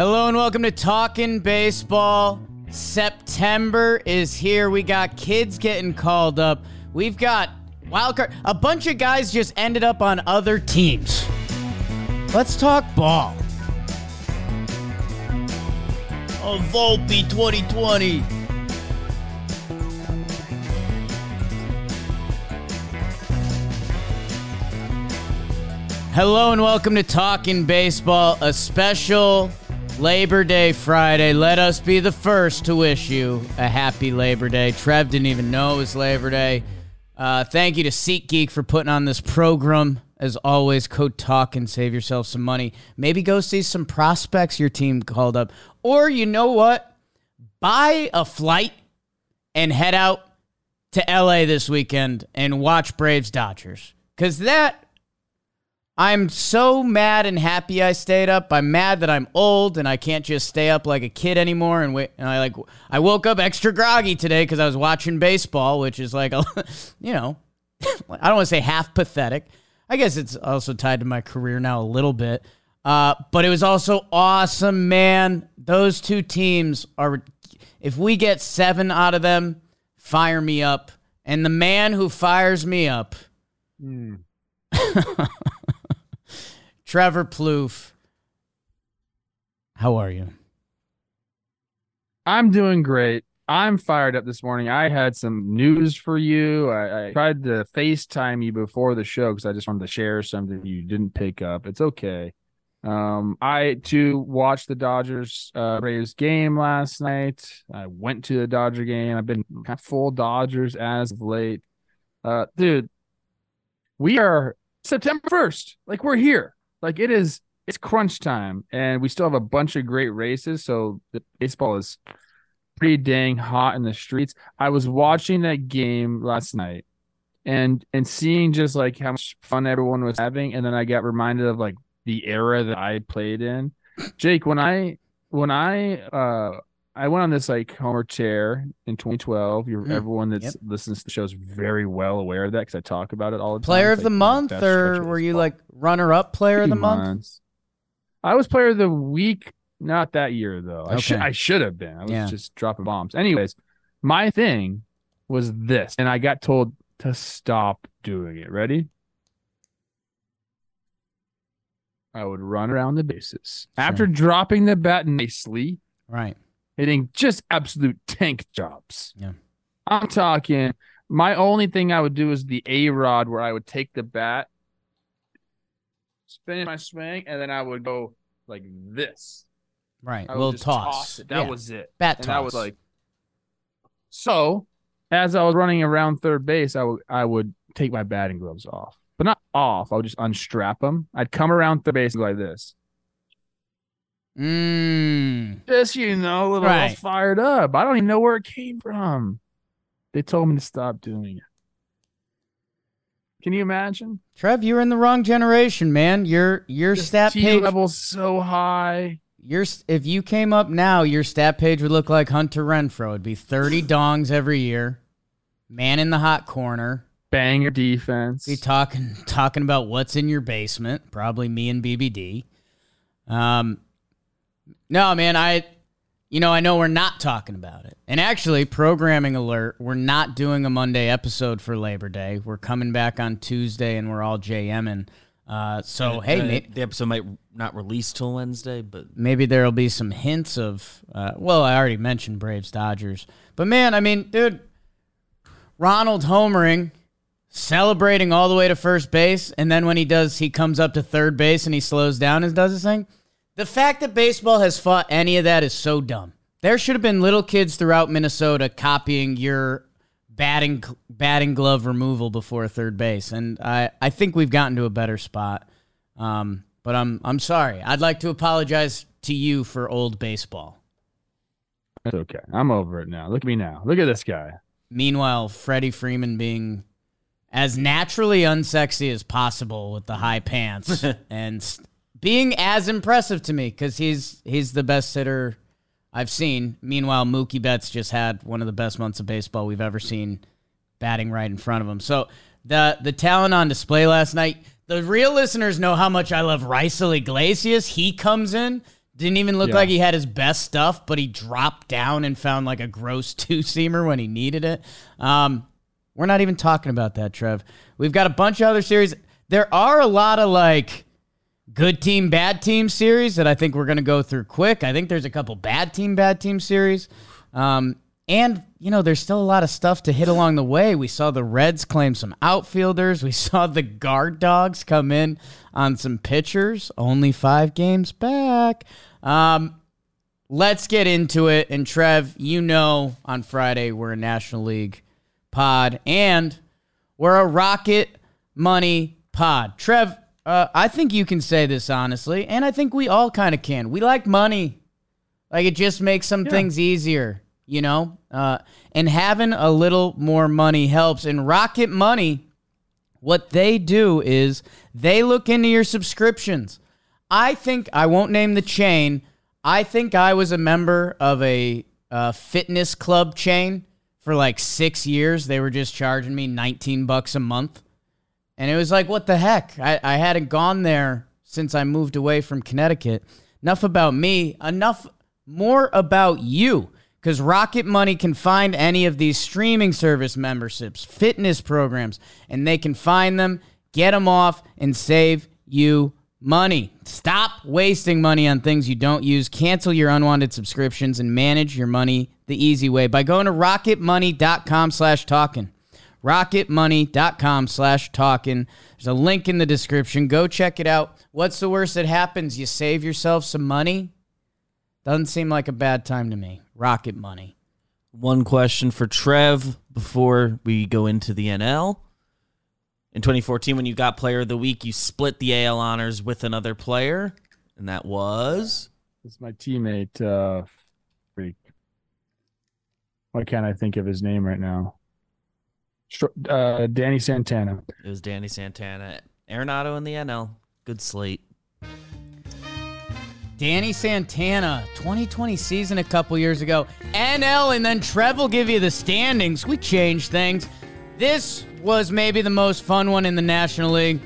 Hello and welcome to Talking Baseball. September is here. We got kids getting called up. We've got wildcard. A bunch of guys just ended up on other teams. Let's talk ball. Oh, Volpe 2020. Hello and welcome to Talking Baseball, a special Labor Day Friday. Let us be the first to wish you a happy Labor Day. Trev didn't even know it was Labor Day. Uh, thank you to SeatGeek for putting on this program. As always, code TALKIN save yourself some money. Maybe go see some prospects your team called up. Or you know what? Buy a flight and head out to LA this weekend and watch Braves Dodgers. Because that I'm so mad and happy I stayed up. I'm mad that I'm old and I can't just stay up like a kid anymore. And wait, and I like I woke up extra groggy today because I was watching baseball, which is like a, you know, I don't want to say half pathetic. I guess it's also tied to my career now a little bit. Uh, but it was also awesome, man. Those two teams are. If we get seven out of them, fire me up. And the man who fires me up. Mm. Trevor Plouffe. How are you? I'm doing great. I'm fired up this morning. I had some news for you. I, I tried to FaceTime you before the show because I just wanted to share something you didn't pick up. It's okay. Um, I too watched the Dodgers uh, Braves game last night. I went to the Dodger game. I've been kind of full Dodgers as of late. Uh, dude, we are September 1st. Like we're here. Like it is it's crunch time and we still have a bunch of great races. So the baseball is pretty dang hot in the streets. I was watching that game last night and and seeing just like how much fun everyone was having and then I got reminded of like the era that I played in. Jake, when I when I uh I went on this like Homer chair in 2012. You're mm, everyone that yep. listens to the show is very well aware of that because I talk about it all the time. Player of the month, or were you like runner up player of the month? Months. I was player of the week, not that year though. Okay. I should I should have been. I was yeah. just dropping bombs. Anyways, my thing was this, and I got told to stop doing it. Ready? I would run around the bases sure. after dropping the bat nicely. Right hitting just absolute tank jobs. Yeah. I'm talking my only thing I would do is the A rod where I would take the bat, spin my swing, and then I would go like this. Right. A little toss. toss it. That yeah. was it. Bat and toss. I was like so as I was running around third base, I would I would take my batting gloves off. But not off. I would just unstrap them. I'd come around third base like this. Mm. Just you know, a little right. fired up. I don't even know where it came from. They told me to stop doing it. Can you imagine? Trev, you're in the wrong generation, man. Your your Just stat page level's so high. Your if you came up now, your stat page would look like Hunter Renfroe. It'd be 30 dongs every year. Man in the hot corner. Banger defense. Be talking talking about what's in your basement. Probably me and BBD. Um, no, man, I you know, I know we're not talking about it. And actually, programming alert, we're not doing a Monday episode for Labor Day. We're coming back on Tuesday and we're all JMing. Uh, so, hey, may- the episode might not release till Wednesday, but maybe there'll be some hints of, uh, well, I already mentioned Braves Dodgers. But man, I mean, dude, Ronald homering, celebrating all the way to first base. And then when he does, he comes up to third base and he slows down and does his thing. The fact that baseball has fought any of that is so dumb. There should have been little kids throughout Minnesota copying your batting batting glove removal before third base, and I, I think we've gotten to a better spot. Um, but I'm I'm sorry. I'd like to apologize to you for old baseball. It's okay. I'm over it now. Look at me now. Look at this guy. Meanwhile, Freddie Freeman being as naturally unsexy as possible with the high pants and being as impressive to me because he's he's the best hitter I've seen. Meanwhile, Mookie Betts just had one of the best months of baseball we've ever seen, batting right in front of him. So the the talent on display last night. The real listeners know how much I love Raisel Iglesias. He comes in Didn't even look Yeah. like he had his best stuff, but he dropped down and found like a gross two seamer when he needed it. Um, we're not even talking about that, Trev. We've got a bunch of other series. There are a lot of like good team, bad team series that I think we're going to go through quick. I think there's a couple bad team, bad team series. Um, and, you know, there's still a lot of stuff to hit along the way. We saw the Reds claim some outfielders. We saw the guard dogs come in on some pitchers, only five games back. Um, let's get into it. And Trev, you know, on Friday, we're a National League pod and we're a Rocket Money pod. Trev, uh, I think you can say this honestly, and I think we all kind of can. We like money. Like it just makes some things easier, you know? Uh, and having a little more money helps. And Rocket Money, what they do is they look into your subscriptions. I think I won't name the chain. I think I was a member of a uh, fitness club chain for like six years. They were just charging me 19 bucks a month. And it was like, what the heck? I, I hadn't gone there since I moved away from Connecticut. Enough about me, enough more about you. Because Rocket Money can find any of these streaming service memberships, fitness programs, and they can find them, get them off, and save you money. Stop wasting money on things you don't use. Cancel your unwanted subscriptions and manage your money the easy way by going to rocketmoney.com slash talkin rocketmoney.com slash talkin. There's a link in the description. Go check it out. What's the worst that happens? You save yourself some money? Doesn't seem like a bad time to me. Rocket money. One question for Trev before we go into the NL. In 2014, when you got Player of the Week, you split the AL honors with another player, and that was? It's my teammate, uh, freak. Why can't I think of his name right now? Str- Uh, Danny Santana. it was Danny Santana. Arenado in the NL. Good slate. Danny Santana, 2020 season a couple years ago. NL, and then Trev will give you the standings. We changed things. This was maybe the most fun one in the National League.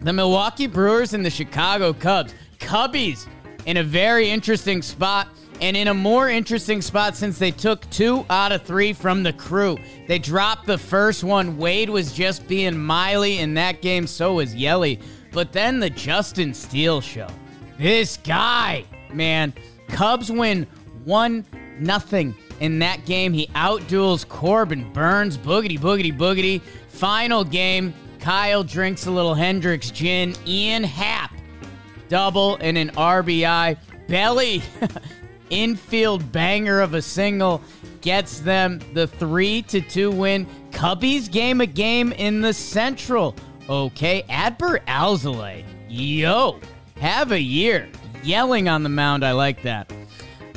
The Milwaukee Brewers and the Chicago Cubs. Cubbies in a very interesting spot, and in a more interesting spot since they took two out of three from the crew. They dropped the first one. Wade was just being Miley in that game, so was Yelly. But then the Justin Steele show. This guy, man. Cubs win one nothing in that game. He outduels Corbin Burnes, boogity boogity boogity. Final game, Kyle drinks a little Hendricks gin. Ian Happ, double and an RBI. Belly, infield banger of a single, gets them the three to two win. Cubbies game a game in the Central. Okay, Adbert Alzolay, yo, have a year. Yelling on the mound, I like that.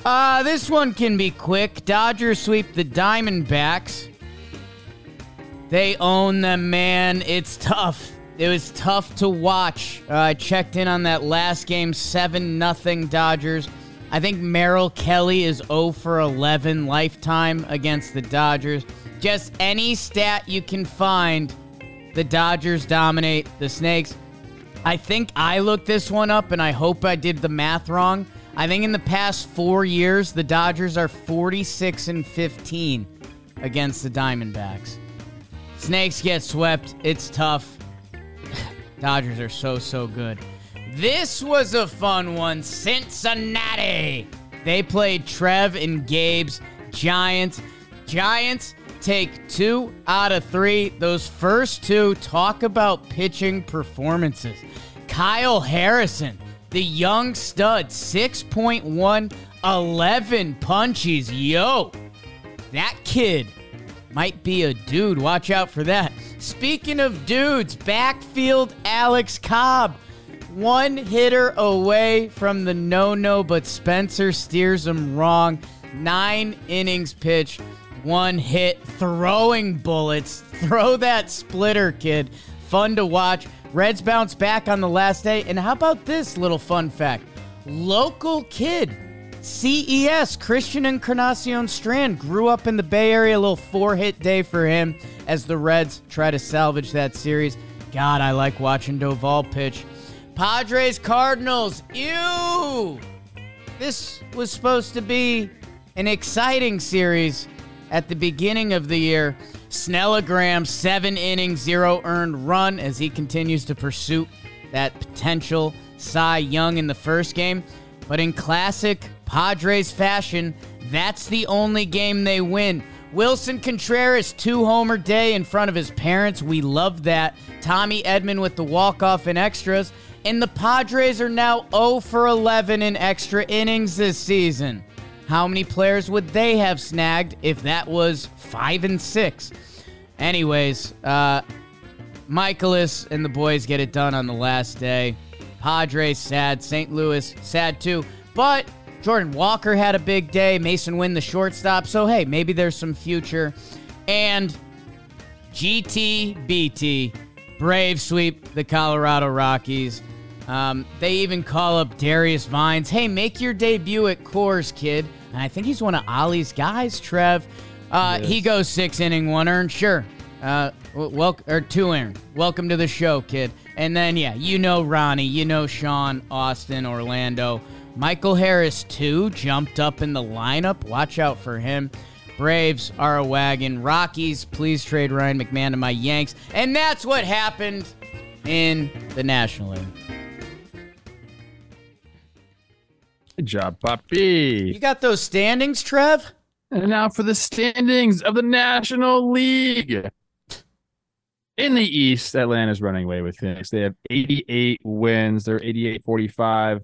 Uh, this one can be quick. Dodgers sweep the Diamondbacks. They own them, man. It's tough. It was tough to watch. Uh, I checked in on that last game, 7 nothing Dodgers. I think Merrill Kelly is 0 for 11 lifetime against the Dodgers. Just any stat you can find, the Dodgers dominate the Snakes. I think I looked this one up and I hope I did the math wrong. I think in the past four years, the Dodgers are 46 and 15 against the Diamondbacks. Snakes get swept. It's tough. Dodgers are so, so good. This was a fun one. Cincinnati. They played Trev and Gabe's Giants. Giants take two out of three. Those first two talk about pitching performances. Kyle Harrison, the young stud, 6.1, 11 punchies. Yo, that kid might be a dude. Watch out for that. Speaking of dudes, backfield Alex Cobb. One hitter away from the no no, but Spencer steers him wrong. Nine innings pitched, one hit, throwing bullets. Throw that splitter, kid. Fun to watch. Reds bounce back on the last day. And how about this little fun fact? Local kid, CES, Christian Encarnacion Strand, grew up in the Bay Area. A little four hit day for him as the Reds try to salvage that series. God, I like watching Doval pitch. Padres Cardinals. Ew. this was supposed to be an exciting series at the beginning of the year. Snellagram, seven innings, zero earned run as he continues to pursue that potential Cy Young in the first game. But in classic Padres fashion, that's the only game they win. Willson Contreras, two homer day in front of his parents. We love that. Tommy Edman with the walk-off and extras. And the Padres are now 0 for 11 in extra innings this season. How many players would they have snagged if that was 5 and 6? Anyways, uh, Mikolas and the boys get it done on the last day. Padres sad. St. Louis sad too. But Jordan Walker had a big day. Masyn Winn the shortstop. So hey, maybe there's some future. And GTBT Brave sweep the Colorado Rockies. Um, they even call up Darius Vines. Hey, make your debut at Coors, kid. And I think he's one of Ollie's guys, Trev. Uh, yes. He goes six inning, one earned. Sure. Uh, well, or two earned. Welcome to the show, kid. And then, yeah, you know Ronnie, you know Sean, Austin, Orlando. Michael Harris, too, jumped up in the lineup. Watch out for him. Braves are a wagon. Rockies, please trade Ryan McMahon to my Yanks. And that's what happened in the National League. Good job, Poppy. You got those standings, Trev? And now for the standings of the National League. In the East, Atlanta's running away with Phoenix. They have 88 wins. They're 88 45.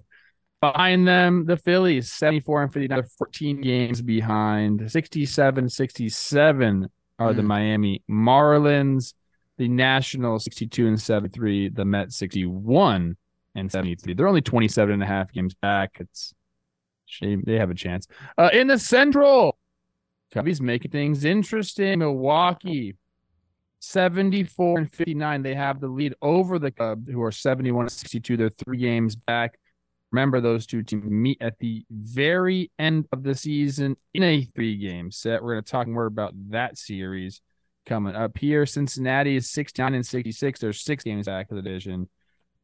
Behind them, the Phillies, 74 and 59, 14 games behind. 67 67 are the hmm. Miami Marlins. The Nationals, 62 and 73. The Mets, 61 and 73. They're only 27 and a half games back. It's They have a chance. Uh, in the Central, Cubbies making things interesting. Milwaukee, 74 and 59. They have the lead over the Cubs, who are 71 and 62. They're three games back. Remember, those two teams meet at the very end of the season in a three game set. We're going to talk more about that series coming up here. Cincinnati is 69 and 66. They're six games back of the division.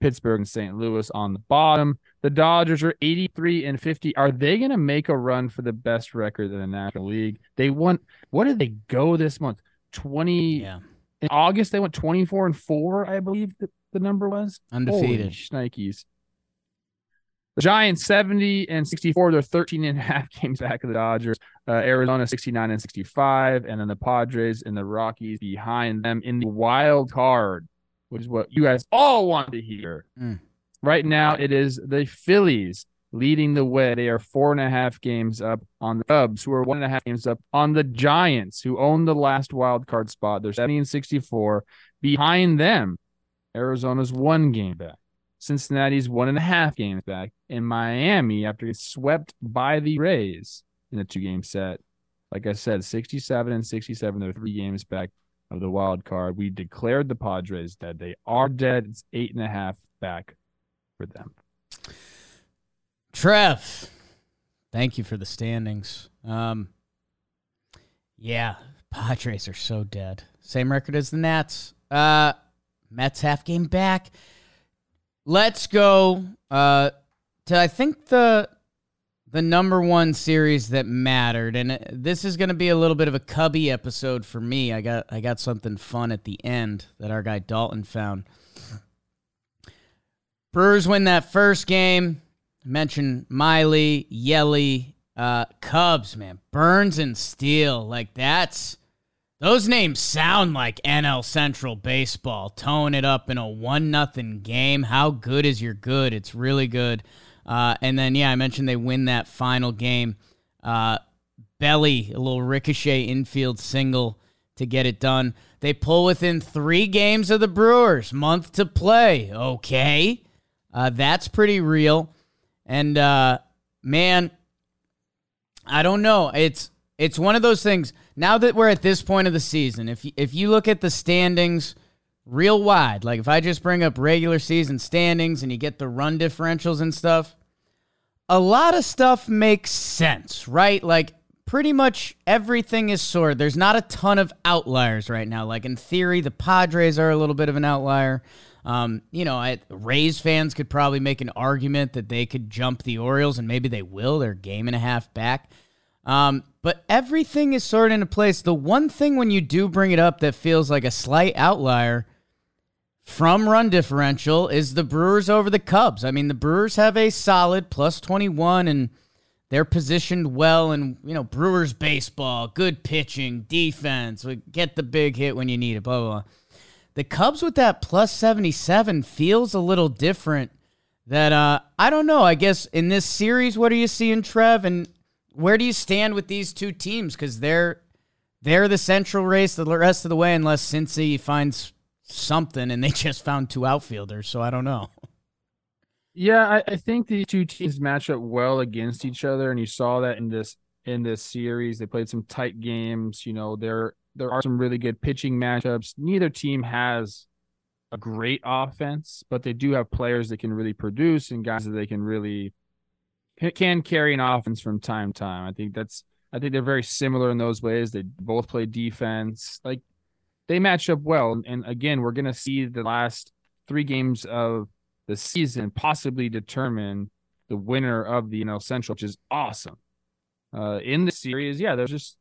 Pittsburgh and St. Louis on the bottom. The Dodgers are 83 and 50. Are they going to make a run for the best record in the National League? They won. What did they go this month? 20. Yeah. In August, they went 24 and 4, I believe the, the number was. Undefeated. Nikes. The Giants 70 and 64. They're 13 and a half games back of the Dodgers. Uh, Arizona 69 and 65. And then the Padres and the Rockies behind them in the wild card which is what you guys all want to hear. Mm. Right now, it is the Phillies leading the way. They are four and a half games up on the Cubs, who are one and a half games up on the Giants, who own the last wild card spot. They're 70 and 64. Behind them, Arizona's one game back. Cincinnati's one and a half games back. And Miami, after getting swept by the Rays in a two game set, like I said, 67 and 67. They're three games back of the wild card. We declared the Padres dead. They are dead. It's eight and a half back for them. Trev, thank you for the standings. Um, yeah, Padres are so dead. Same record as the Nats. Uh, Mets half game back. Let's go uh, to I think the the number one series that mattered, and this is going to be a little bit of a cubby episode for me. I got I got something fun at the end that our guy Dalton found. Brewers win that first game. Mentioned Miley, Yelly, uh, Cubs, man, Burnes and Steele. Like that's those names sound like NL Central baseball. Towing it up in a one nothing game. How good is your good? It's really good. Uh, and then, yeah, I mentioned they win that final game. Uh, Belly, a little ricochet infield single to get it done. They pull within three games of the Brewers, month to play. Okay. Uh, that's pretty real. And, uh, man, I don't know. It's it's one of those things. Now that we're at this point of the season, if if you look at the standings real wide. Like if I just bring up regular season standings and you get the run differentials and stuff, a lot of stuff makes sense, right? Like pretty much everything is sorted. There's not a ton of outliers right now. Like in theory, the Padres are a little bit of an outlier. Um, you know, I, Rays fans could probably make an argument that they could jump the Orioles, and maybe they will. They're game and a half back. Um, but everything is sort of into place. The one thing when you do bring it up that feels like a slight outlier from run differential is the Brewers over the Cubs. I mean, the Brewers have a solid plus 21 and they're positioned well and you know, Brewers baseball, good pitching, defense, get the big hit when you need it, blah blah. blah. The Cubs with that plus 77 feels a little different. That uh I don't know. I guess in this series, what are you seeing, Trev? And where do you stand with these two teams? Because they're they're the central race the rest of the way, unless Cincy finds something, and they just found two outfielders. So I don't know. Yeah, I, I think these two teams match up well against each other, and you saw that in this in this series. They played some tight games. You know, there there are some really good pitching matchups. Neither team has a great offense, but they do have players that can really produce and guys that they can really can carry an offense from time to time. I think that's I think they're very similar in those ways. They both play defense. Like they match up well. And again, we're gonna see the last three games of the season possibly determine the winner of the NL Central, which is awesome. Uh, in the series, yeah, there's just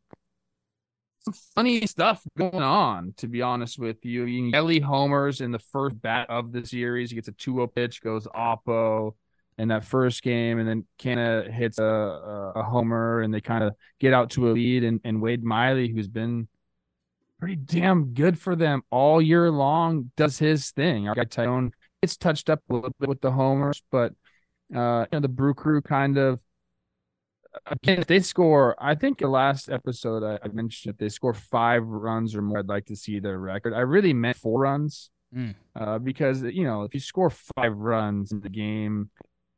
some funny stuff going on, to be honest with you. Yelly homers in the first bat of the series. He gets a 2 0 pitch, goes oppo in that first game, and then Canha hits a, a, a homer, and they kind of get out to a lead. And, and Wade Miley, who's been pretty damn good for them all year long, does his thing. Our guy Taillon it's touched up a little bit with the homers, but uh, you know, the Brew Crew kind of again, if they score, I think the last episode I, I, mentioned if they score five runs or more, I'd like to see their record. I really meant four runs mm. uh, because you know if you score five runs in the game,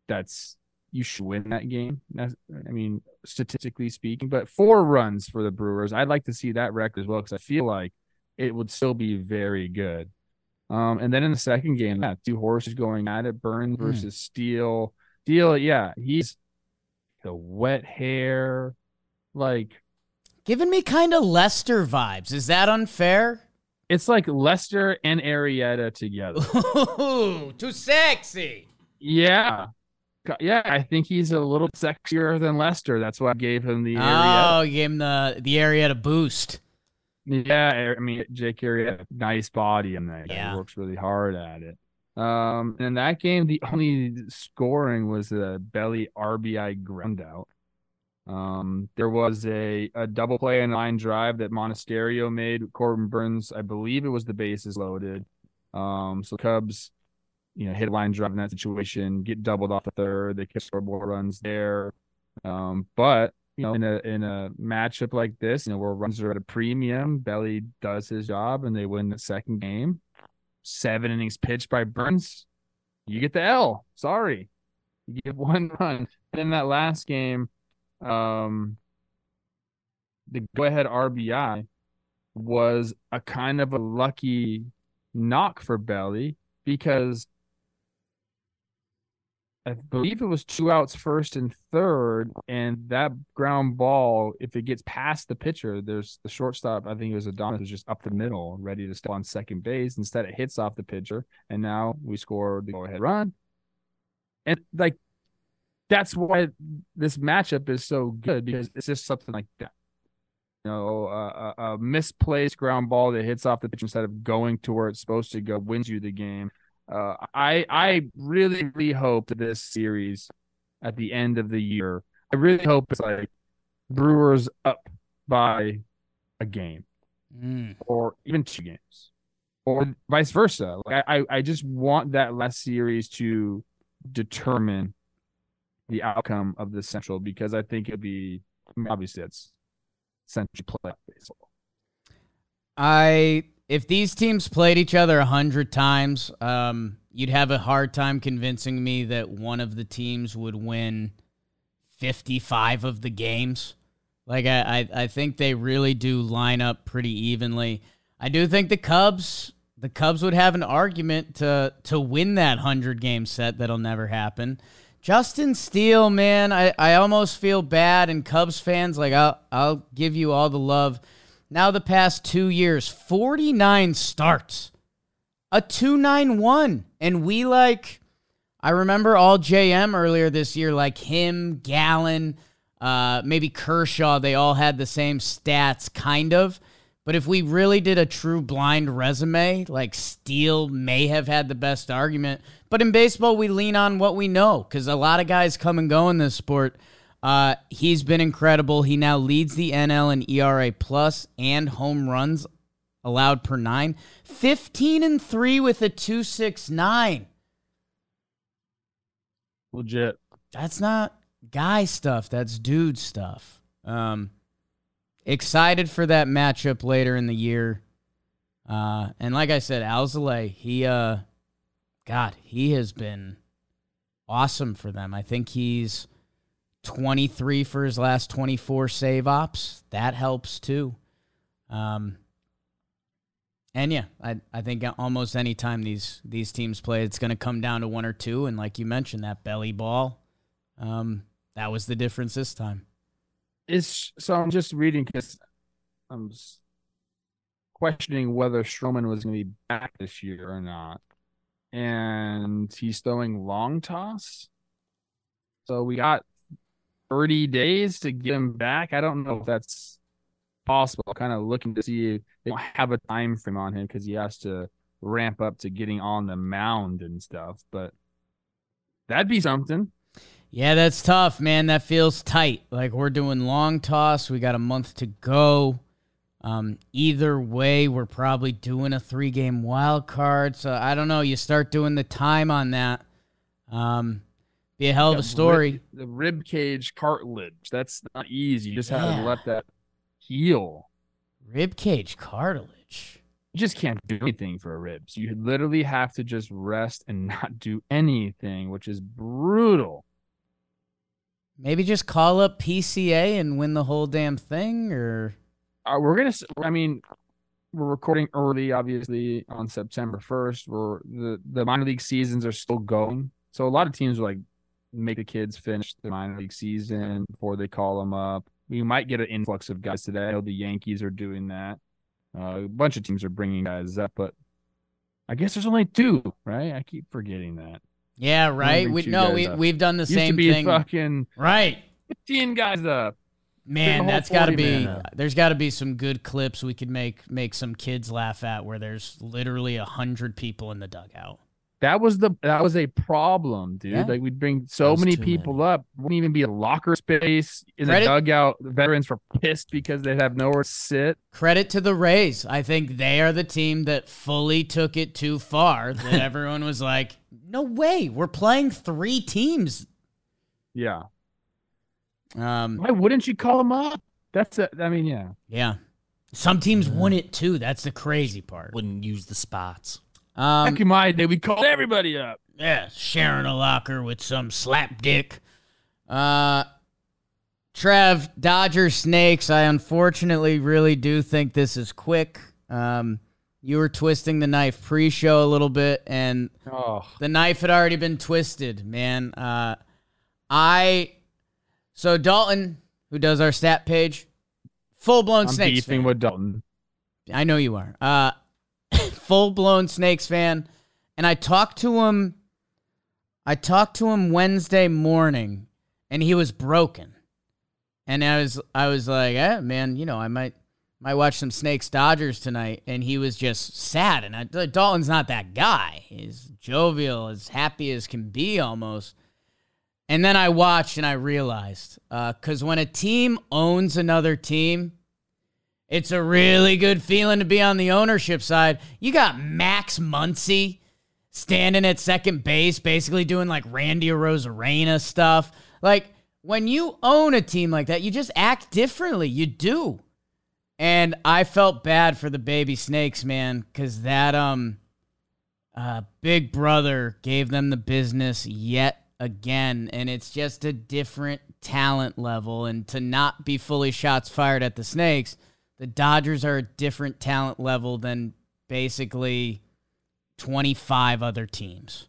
that's you should win that game. That's, I mean, statistically speaking, but four runs for the Brewers, I'd like to see that record as well because I feel like it would still be very good. Um, and then in the second game, yeah, two horses going at it, Burnes mm. versus Steele. Steele, yeah, he's the wet hair, like giving me kind of Lester vibes. Is that unfair? It's like Lester and Arrieta together. Ooh, too sexy. Yeah. Yeah, I think he's a little sexier than Lester. That's why I gave him the. Oh, you gave him the the Arrieta boost. Yeah, I mean Jake Arrieta, nice body and that yeah. works really hard at it. Um, in that game, the only scoring was a belly RBI ground out. Um, there was a, a double play and line drive that Monasterio made. Corbin Burnes, I believe it was the bases loaded. Um, so Cubs, you know, headline drive in that situation, get doubled off the third. They kick score more runs there. Um, but you know, in a in a matchup like this, you know, where runs are at a premium, Belly does his job and they win the second game. Seven innings pitched by Burnes, You get the L. Sorry. You get one run. And in that last game, um the go ahead RBI was a kind of a lucky knock for Belly because I believe it was two outs first and third, and that ground ball, if it gets past the pitcher, there's the shortstop. I think it was Adames was just up the middle, ready to step on second base. Instead, it hits off the pitcher, and now we score the go-ahead run. And like, that's why this matchup is so good because it's just something like that. You know, a, a misplaced ground ball that hits off the pitch instead of going to where it's supposed to go wins you the game uh, I I really really hope that this series at the end of the year, I really hope it's like Brewers up by a game mm. or even two games or vice versa. Like I, I just want that last series to determine the outcome of the Central because I think it'd be I mean, obviously it's Central play baseball. I if these teams played each other a hundred times, um, you'd have a hard time convincing me that one of the teams would win fifty-five of the games. Like I, I, I think they really do line up pretty evenly. I do think the Cubs, the Cubs would have an argument to to win that hundred game set. That'll never happen. Justin Steele, man, I, I almost feel bad. And Cubs fans, like I'll I'll give you all the love now, the past two years, 49 starts. a 291. And we like, I remember all JM earlier this year, like him, Gallen, uh, maybe Kershaw, they all had the same stats, kind of. But if we really did a true blind resume, like Steele may have had the best argument. But in baseball, we lean on what we know because a lot of guys come and go in this sport. Uh, he's been incredible. He now leads the NL in ERA plus and home runs allowed per nine. 15 and 3 with a 269. Legit. That's not guy stuff. That's dude stuff. Um, excited for that matchup later in the year. Uh, and like I said, Alzolay, he, uh, God, he has been awesome for them. I think he's 23 for his last 24 save ops. That helps too. Um, and yeah, I I think almost any time these these teams play, it's going to come down to one or two. And like you mentioned, that belly ball, um, that was the difference this time. It's so I'm just reading because I'm questioning whether Stroman was going to be back this year or not, and he's throwing long toss. So we got 30 days to get him back. I don't know if that's possible. Kind of looking to see if they don't have a time frame on him because he has to ramp up to getting on the mound and stuff. But that'd be something. Yeah, that's tough, man. That feels tight. Like we're doing long toss. We got a month to go. Um, either way, we're probably doing a three game wild card. So I don't know. You start doing the time on that. Um, be a hell of a story. Rib, the rib cage cartilage. That's not easy. You just yeah. have to let that heal. Rib cage cartilage. You just can't do anything for ribs. You literally have to just rest and not do anything, which is brutal. Maybe just call up PCA and win the whole damn thing, or uh, we're gonna. I mean, we're recording early, obviously on September first. We're the the minor league seasons are still going, so a lot of teams are like make the kids finish the minor league season before they call them up we might get an influx of guys today. I know the Yankees are doing that. Uh, a bunch of teams are bringing guys up, but I guess there's only two, right? I keep forgetting that. Yeah, right. We no, we up. we've done the Used same thing. Fucking right. Fifteen guys up. Man, that's got to be. There's got to be some good clips we could make make some kids laugh at, where there's literally a hundred people in the dugout. That was the that was a problem, dude. Yeah. Like we'd bring so many people many. up. Wouldn't even be a locker space in Credit, the dugout. The veterans were pissed because they'd have nowhere to sit. Credit to the Rays. I think they are the team that fully took it too far. That everyone was like, "No way, we're playing three teams." Yeah. Um. Why wouldn't you call them up? That's a, I mean, yeah. Yeah. Some teams mm. wouldn't too. That's the crazy part. Wouldn't use the spots. Um, Back in my day, we called everybody up. Yeah, sharing a locker with some slap dick. Uh, Trev, Dodger Snakes. I unfortunately really do think this is quick. Um, you were twisting the knife pre-show a little bit, and oh. the knife had already been twisted, man. Uh, I so Dalton, who does our stat page, full blown snakes. Beefing fan. with Dalton. I know you are. Uh, full blown Snakes fan, and I talked to him. I talked to him Wednesday morning, and he was broken. And I was I was like, eh, man, you know, I might might watch some Snakes Dodgers tonight. And he was just sad. And I, Dalton's not that guy. He's jovial, as happy as can be almost. And then I watched and I realized because uh, when a team owns another team, it's a really good feeling to be on the ownership side. You got Max Muncy standing at second base, basically doing like Randy Arozarena stuff. Like when you own a team like that, you just act differently. You do. And I felt bad for the baby snakes, man, because that um uh big brother gave them the business yet again. And it's just a different talent level. And to not be fully shots fired at the snakes the Dodgers are a different talent level than basically 25 other teams.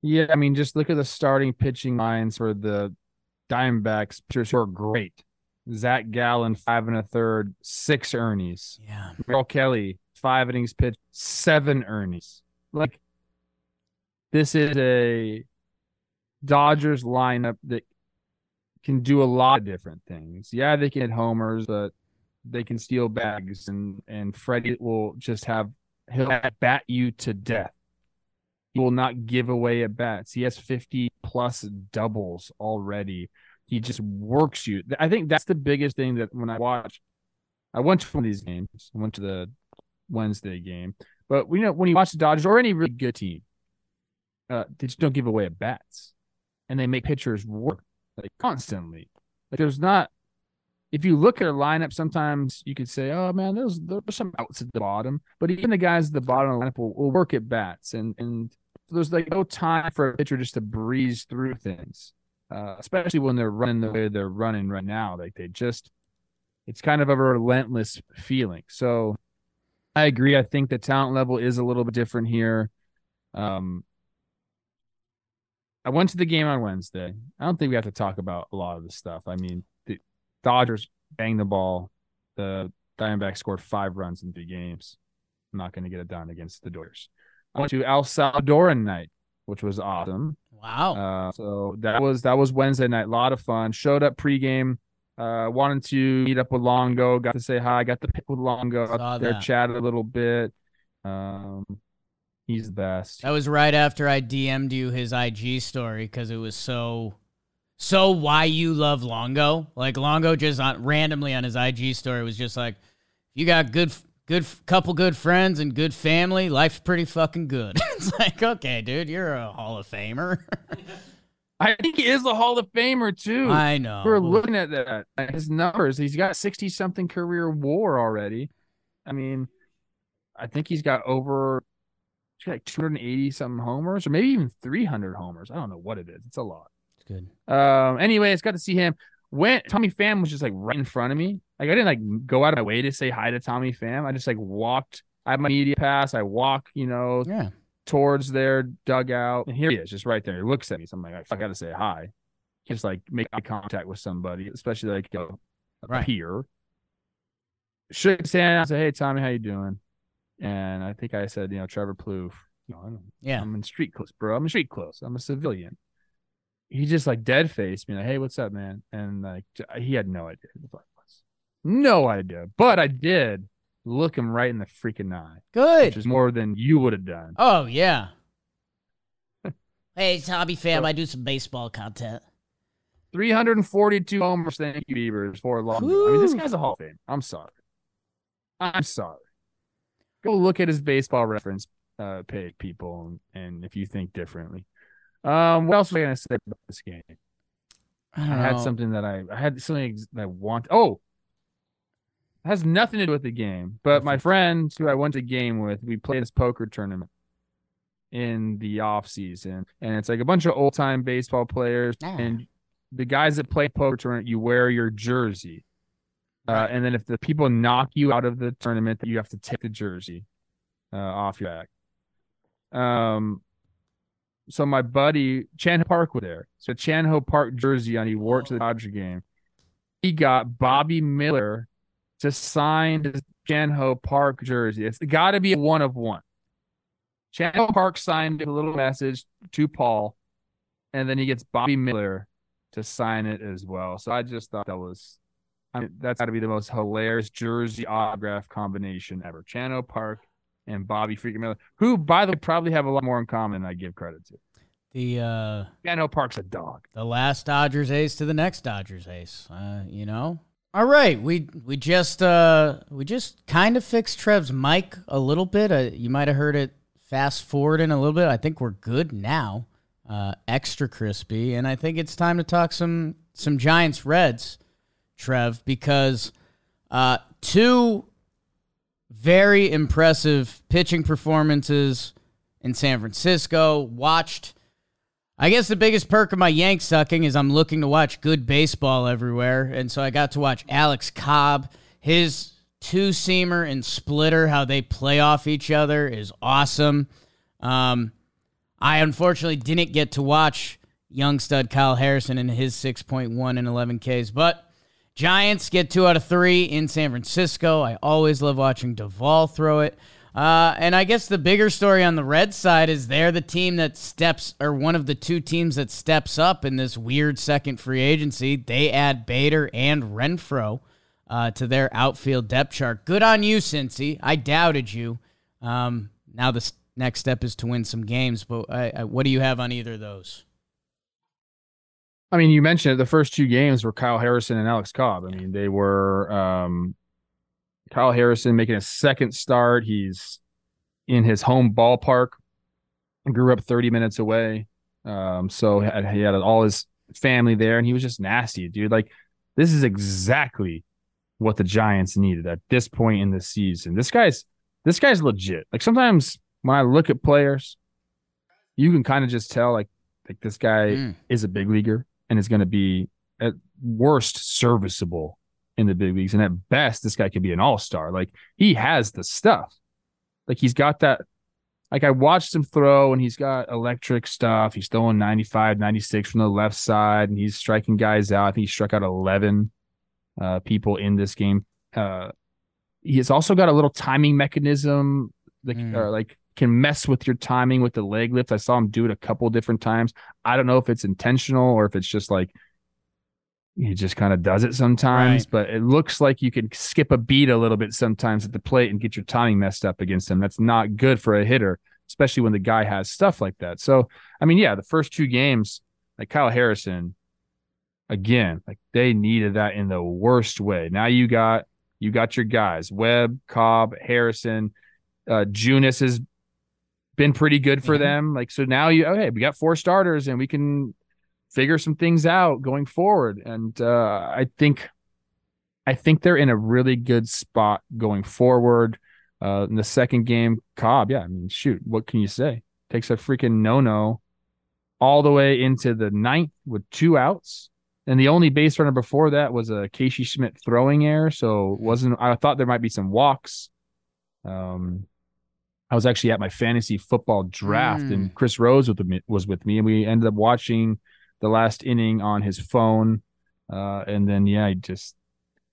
Yeah, I mean, just look at the starting pitching lines for the Diamondbacks. Pitchers who are great. Zach Gallen, five and a third, six Ernies. Yeah. Merrill Kelly, five innings pitched, seven Ernies. Like, this is a Dodgers lineup that can do a lot of different things. Yeah, they can hit homers, but they can steal bags, and and Freddie will just have he'll bat you to death. He will not give away at bats. He has 50 plus doubles already. He just works you. I think that's the biggest thing that when I watch, I went to one of these games. I went to the Wednesday game, but we know when you watch the Dodgers or any really good team, uh, they just don't give away at bats, and they make pitchers work like constantly. Like there's not. If you look at a lineup, sometimes you could say, "Oh man, there's there's some outs at the bottom," but even the guys at the bottom of the lineup will, will work at bats, and and there's like no time for a pitcher just to breeze through things, uh, especially when they're running the way they're running right now. Like they just, it's kind of a relentless feeling. So I agree. I think the talent level is a little bit different here. Um, I went to the game on Wednesday. I don't think we have to talk about a lot of the stuff. I mean, the Dodgers banged the ball. The Diamondbacks scored five runs in three games. I'm not going to get it done against the Dodgers. I went to El Salvadoran night, which was awesome. Wow. Uh, so that was that was Wednesday night. A lot of fun. Showed up pregame. Uh, wanted to meet up with Longo. Got to say hi. Got to pick with Longo. Saw Up there, that. chat a little bit. Um, he's the best. That was right after I DM'd you his IG story because it was so, so why you love Longo. Like Longo just on randomly on his IG story was just like, you got good, good couple good friends and good family. Life's pretty fucking good. it's like, okay, dude, you're a Hall of Famer. I think he is a Hall of Famer too. I know. We're looking at that. at His numbers. He's got sixty something career WAR already. I mean, I think he's got over he's got like two hundred and eighty something homers, or maybe even three hundred homers. I don't know what it is. It's a lot. It's good. Um. Anyway, it's got to see him. When Tommy Pham was just like right in front of me, like I didn't like go out of my way to say hi to Tommy Pham. I just like walked. I have my media pass. I walk, you know, Yeah. towards their dugout, and here he is, just right there. He looks at me. So I'm like, I got to say hi. Just like make eye contact with somebody, especially like you know, a Right. peer. Shook his hand. I said, "Hey, Tommy, how you doing?" And I think I said, you know, Trevor Plouffe. You know, I don't, Yeah. I'm in street clothes, bro. I'm in street clothes. I'm a civilian. He just like dead faced me, like, "Hey, what's up, man?" And like he had no idea who the fuck was. No idea, but I did look him right in the freaking eye, Good, which is more than you would have done. Oh yeah. hey, Tommy Pham, I do some baseball content. 342 homers. Thank you, Beavers, for a long. I mean, this guy's a Hall of Fame. I'm sorry. I'm sorry. Go look at his baseball reference uh, page, people, and, and if you think differently. Um, what else was I gonna say about this game? I I had know. something that I, I had something that I want. Oh, it has nothing to do with the game. But my friends who I went to game with, we played this poker tournament in the off season, and it's like a bunch of old time baseball players, Ah. and the guys that play poker tournament, you wear your jersey. Uh, Right. and then if the people knock you out of the tournament, you have to take the jersey uh, off your back. Um, so my buddy Chan Park was there. So Chan Ho Park jersey on. He wore it to the Dodger game. He got Bobby Miller to sign his Chan Ho Park jersey. It's got to be a one of one. Chan Ho Park signed a little message to Paul, and then he gets Bobby Miller to sign it as well. So I just thought that was. I mean, that's got to be the most hilarious jersey autograph combination ever. Chan Ho Park and Bobby freaking Miller, who, by the way, probably have a lot more in common than I give credit to. the uh Chan Ho Park's a dog. the last Dodgers ace to the next Dodgers ace. Uh, you know. All right, we we just uh we just kind of fixed Trev's mic a little bit. Uh, you might have heard it fast forward in a little bit. I think we're good now. Uh, extra crispy, and I think it's time to talk some some Giants Reds, Trev, because uh, two very impressive pitching performances in San Francisco. Watched. I guess the biggest perk of my Yank sucking is I'm looking to watch good baseball everywhere. And so I got to watch Alex Cobb. His two seamer and splitter, how they play off each other is awesome. Um, I unfortunately didn't get to watch young stud Kyle Harrison in his 6.1 and 11 Ks, but Giants get two out of three in San Francisco. I always love watching Doval throw it. Uh, and I guess the bigger story on the red side is they're the team that steps, or one of the two teams that steps up in this weird second free agency. They add Bader and Renfroe uh, to their outfield depth chart. Good on you, Cincy. I doubted you. Um, now the next step is to win some games. But I, I, what do you have on either of those? I mean, you mentioned it, the first two games were Kyle Harrison and Alex Cobb. I mean, they were um, Kyle Harrison making a second start. He's in his home ballpark, grew up 30 minutes away. Um, so he had all his family there, and he was just nasty, dude. Like, this is exactly what the Giants needed at this point in the season. This guy's this guy's legit. Like sometimes when I look at players, you can kind of just tell like like this guy mm. is a big leaguer and is going to be at worst serviceable in the big leagues, and at best, this guy could be an all star. Like he has the stuff. Like he's got that. Like I watched him throw, and he's got electric stuff. He's throwing 95, 96 from the left side, and he's striking guys out. I think he struck out 11 uh, people in this game. Uh, he's also got a little timing mechanism, like mm. or like can mess with your timing with the leg lift. I saw him do it a couple different times. I don't know if it's intentional or if it's just like he just kind of does it sometimes, right. but it looks like you can skip a beat a little bit sometimes at the plate and get your timing messed up against him. That's not good for a hitter, especially when the guy has stuff like that. So, I mean, yeah, the first two games, like Kyle Harrison, again, like they needed that in the worst way. Now you got you got your guys, Webb, Cobb, Harrison, uh, Junis is been pretty good for mm-hmm. them. Like so now you okay, we got four starters and we can figure some things out going forward. And uh, I think I think they're in a really good spot going forward. Uh, in the second game, Cobb, yeah, I mean, shoot, what can you say? Takes a freaking no no all the way into the ninth with two outs. And the only base runner before that was a Casey Schmitt throwing error. So wasn't I thought there might be some walks. Um, I was actually at my fantasy football draft, mm. and Chris Rose with me, was with me, and we ended up watching the last inning on his phone. Uh, and then yeah, I just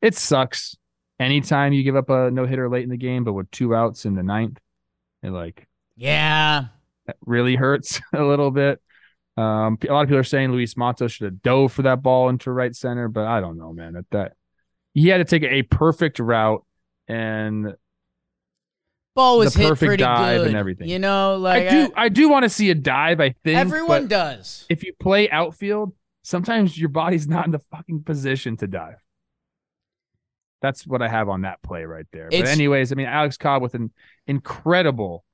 it sucks. Anytime you give up a no hitter late in the game, but with two outs in the ninth, it like yeah, that really hurts a little bit. Um, a lot of people are saying Luis Matos should have dove for that ball into right center, but I don't know, man. At that he had to take a perfect route and ball was the hit perfect pretty dive good. and everything. You know, like I do, I, I do want to see a dive. I think everyone does. If you play outfield, sometimes your body's not in the fucking position to dive. That's what I have on that play right there. It's, but anyways, I mean, Alex Cobb with an incredible,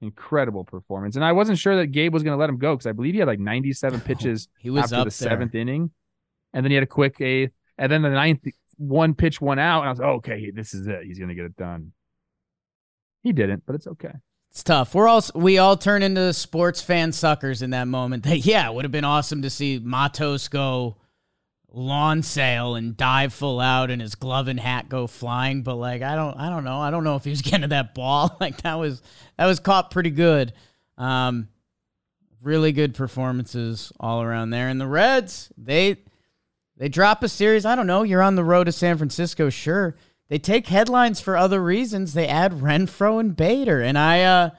incredible performance, and I wasn't sure that Gabe was going to let him go because I believe he had like 97 pitches he was after the there. seventh inning, and then he had a quick eighth, and then the ninth one pitch, one out, and I was like, oh, okay, this is it. He's going to get it done. He didn't, but it's okay. It's tough. We're all we all turn into sports fan suckers in that moment. That yeah, it would have been awesome to see Matos go lawn sale and dive full out and his glove and hat go flying. But like I don't I don't know. I don't know if he was getting to that ball. Like that was that was caught pretty good. Um really good performances all around there. And the Reds, they they drop a series. I don't know. You're on the road to San Francisco, sure they take headlines for other reasons. They add Renfroe and Bader, and I, uh,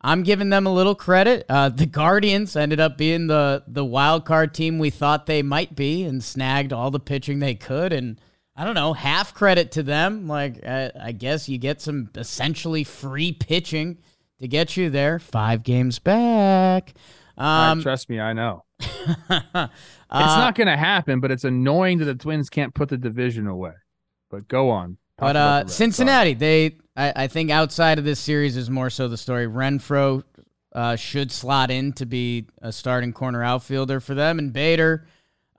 I'm giving them a little credit. Uh, the Guardians ended up being the the wild card team we thought they might be, and snagged all the pitching they could. And I don't know, half credit to them. Like I, I guess you get some essentially free pitching to get you there. Five games back. Um, right, trust me, I know. uh, it's not going to happen, but it's annoying that the Twins can't put the division away. But go on. But uh, Cincinnati, they I, I, think outside of this series is more so the story. Renfroe uh, should slot in to be a starting corner outfielder for them, and Bader,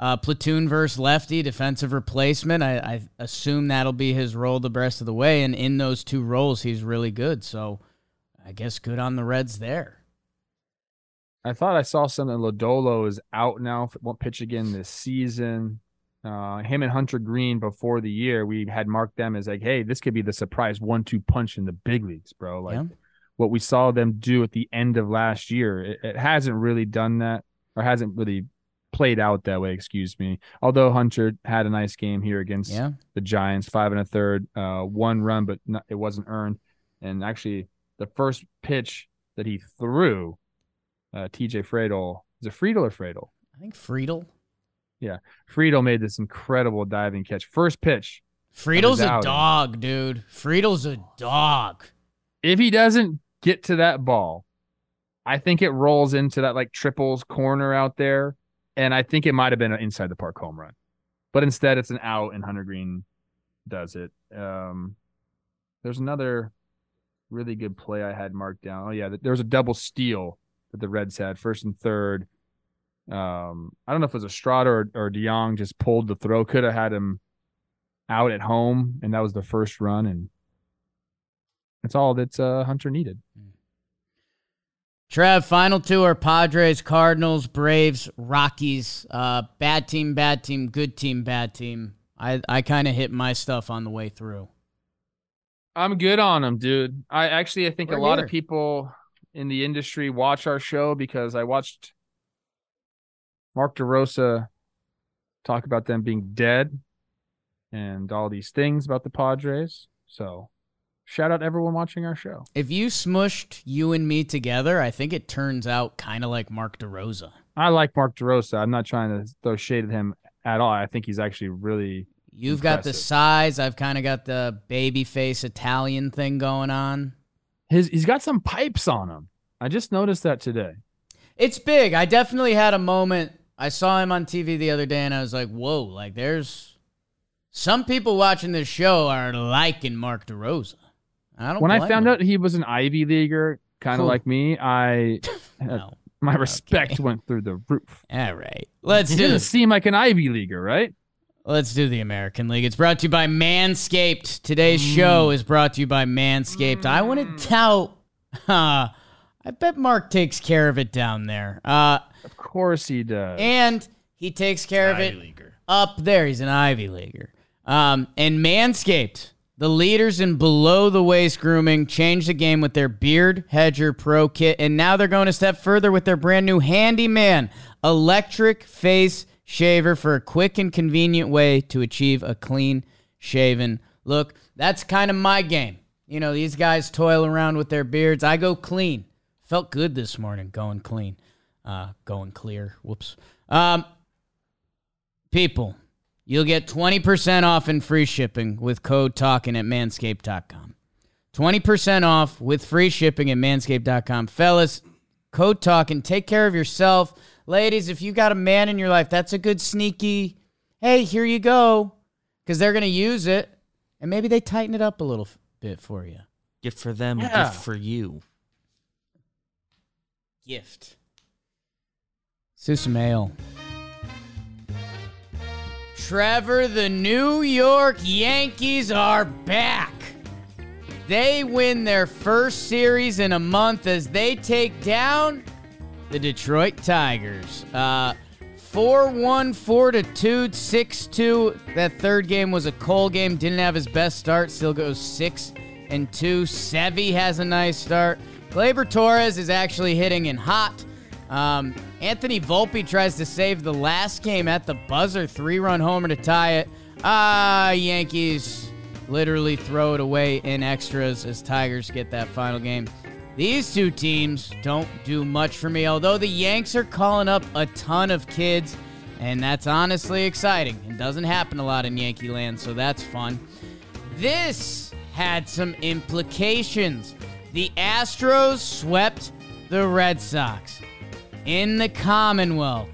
uh, platoon versus lefty, defensive replacement. I, I assume that'll be his role the rest of the way, and in those two roles, he's really good. So I guess good on the Reds there. I thought I saw something. Lodolo is out now. Won't pitch again this season uh, him and Hunter Greene before the year, we had marked them as like, hey, this could be the surprise one-two punch in the big leagues, bro. Like yeah. what we saw them do at the end of last year, it, it, hasn't really done that or hasn't really played out that way. Excuse me. Although Hunter had a nice game here against Yeah. the Giants, five and a third, uh, one run, but not, it wasn't earned. And actually, the first pitch that he threw, uh, T.J. Friedl, is it Friedl or Friedl? I think Friedl. Friedl made this incredible diving catch. First pitch. Friedl's a outing. dog, dude. Friedl's a dog. If he doesn't get to that ball, I think it rolls into that like triples corner out there, and I think it might have been an inside the park home run, but instead it's an out, and Hunter Greene does it. Um, there's another really good play I had marked down. Oh yeah, there was a double steal that the Reds had, first and third. Um, I don't know if it was Estrada or, or DeYoung just pulled the throw. Could have had him out at home, and that was the first run, and that's all that uh, Hunter needed. Trev, final two are Padres, Cardinals, Braves, Rockies. Uh, bad team, bad team, good team, bad team. I, I kind of hit my stuff on the way through. I'm good on them, dude. I actually I think We're a lot here. of people in the industry watch our show because I watched Mark DeRosa talk about them being dead and all these things about the Padres. So shout out everyone watching our show. If you smushed you and me together, I think it turns out kind of like Mark DeRosa. I like Mark DeRosa. I'm not trying to throw shade at him at all. I think he's actually really You've got the size. I've kind of got the baby face Italian thing going on. his he's got some pipes on him. I just noticed that today. It's big. I definitely had a moment. I saw him on TV the other day and I was like, whoa, like there's some people watching this show are liking Mark DeRosa. I don't When I found them. out he was an Ivy leaguer, kind of Cool. like me, I No. my respect Okay. went through the roof. All right. Let's He do doesn't seem like an Ivy leaguer, right? Let's do the American League. It's brought to you by Manscaped. Today's show is brought to you by Manscaped. I want to tout. Uh, I bet Mark takes care of it down there. Uh, Of course he does. and he takes care of it up there. He's an Ivy Leaguer. Um, and Manscaped, the leaders in below the waist grooming, changed the game with their Beard Hedger Pro Kit. And now they're going a step further with their brand new Handyman electric face shaver for a quick and convenient way to achieve a clean shaven look. That's kind of my game. You know, these guys toil around with their beards. I go clean. Felt good this morning going clean. Uh, going clear. Whoops. Um, people, you'll get 20% off and free shipping with code talkin at manscaped.com. 20% off with free shipping at manscaped.com. Fellas, code talkin. Take care of yourself. Ladies, if you got a man in your life, that's a good sneaky, hey, here you go. Because they're going to use it. And maybe they tighten it up a little f- bit for you. Gift for them, Yeah. gift for you. Gift. Susan Mail. Trevor, the New York Yankees are back. They win their first series in a month as they take down the Detroit Tigers. Uh, 4 1, 4 to 2, 6 2. That third game was a cold game. Didn't have his best start. Still goes 6 and 2. Sevy has a nice start. Gleyber Torres is actually hitting in hot. Um, Anthony Volpe tries to save the last game at the buzzer. Three run homer to tie it. Ah, Yankees literally throw it away in extras as Tigers get that final game. These two teams don't do much for me, although the Yanks are calling up a ton of kids, and that's honestly exciting. It doesn't happen a lot in Yankee land, so that's fun. This had some implications. The Astros swept the Red Sox in the Commonwealth.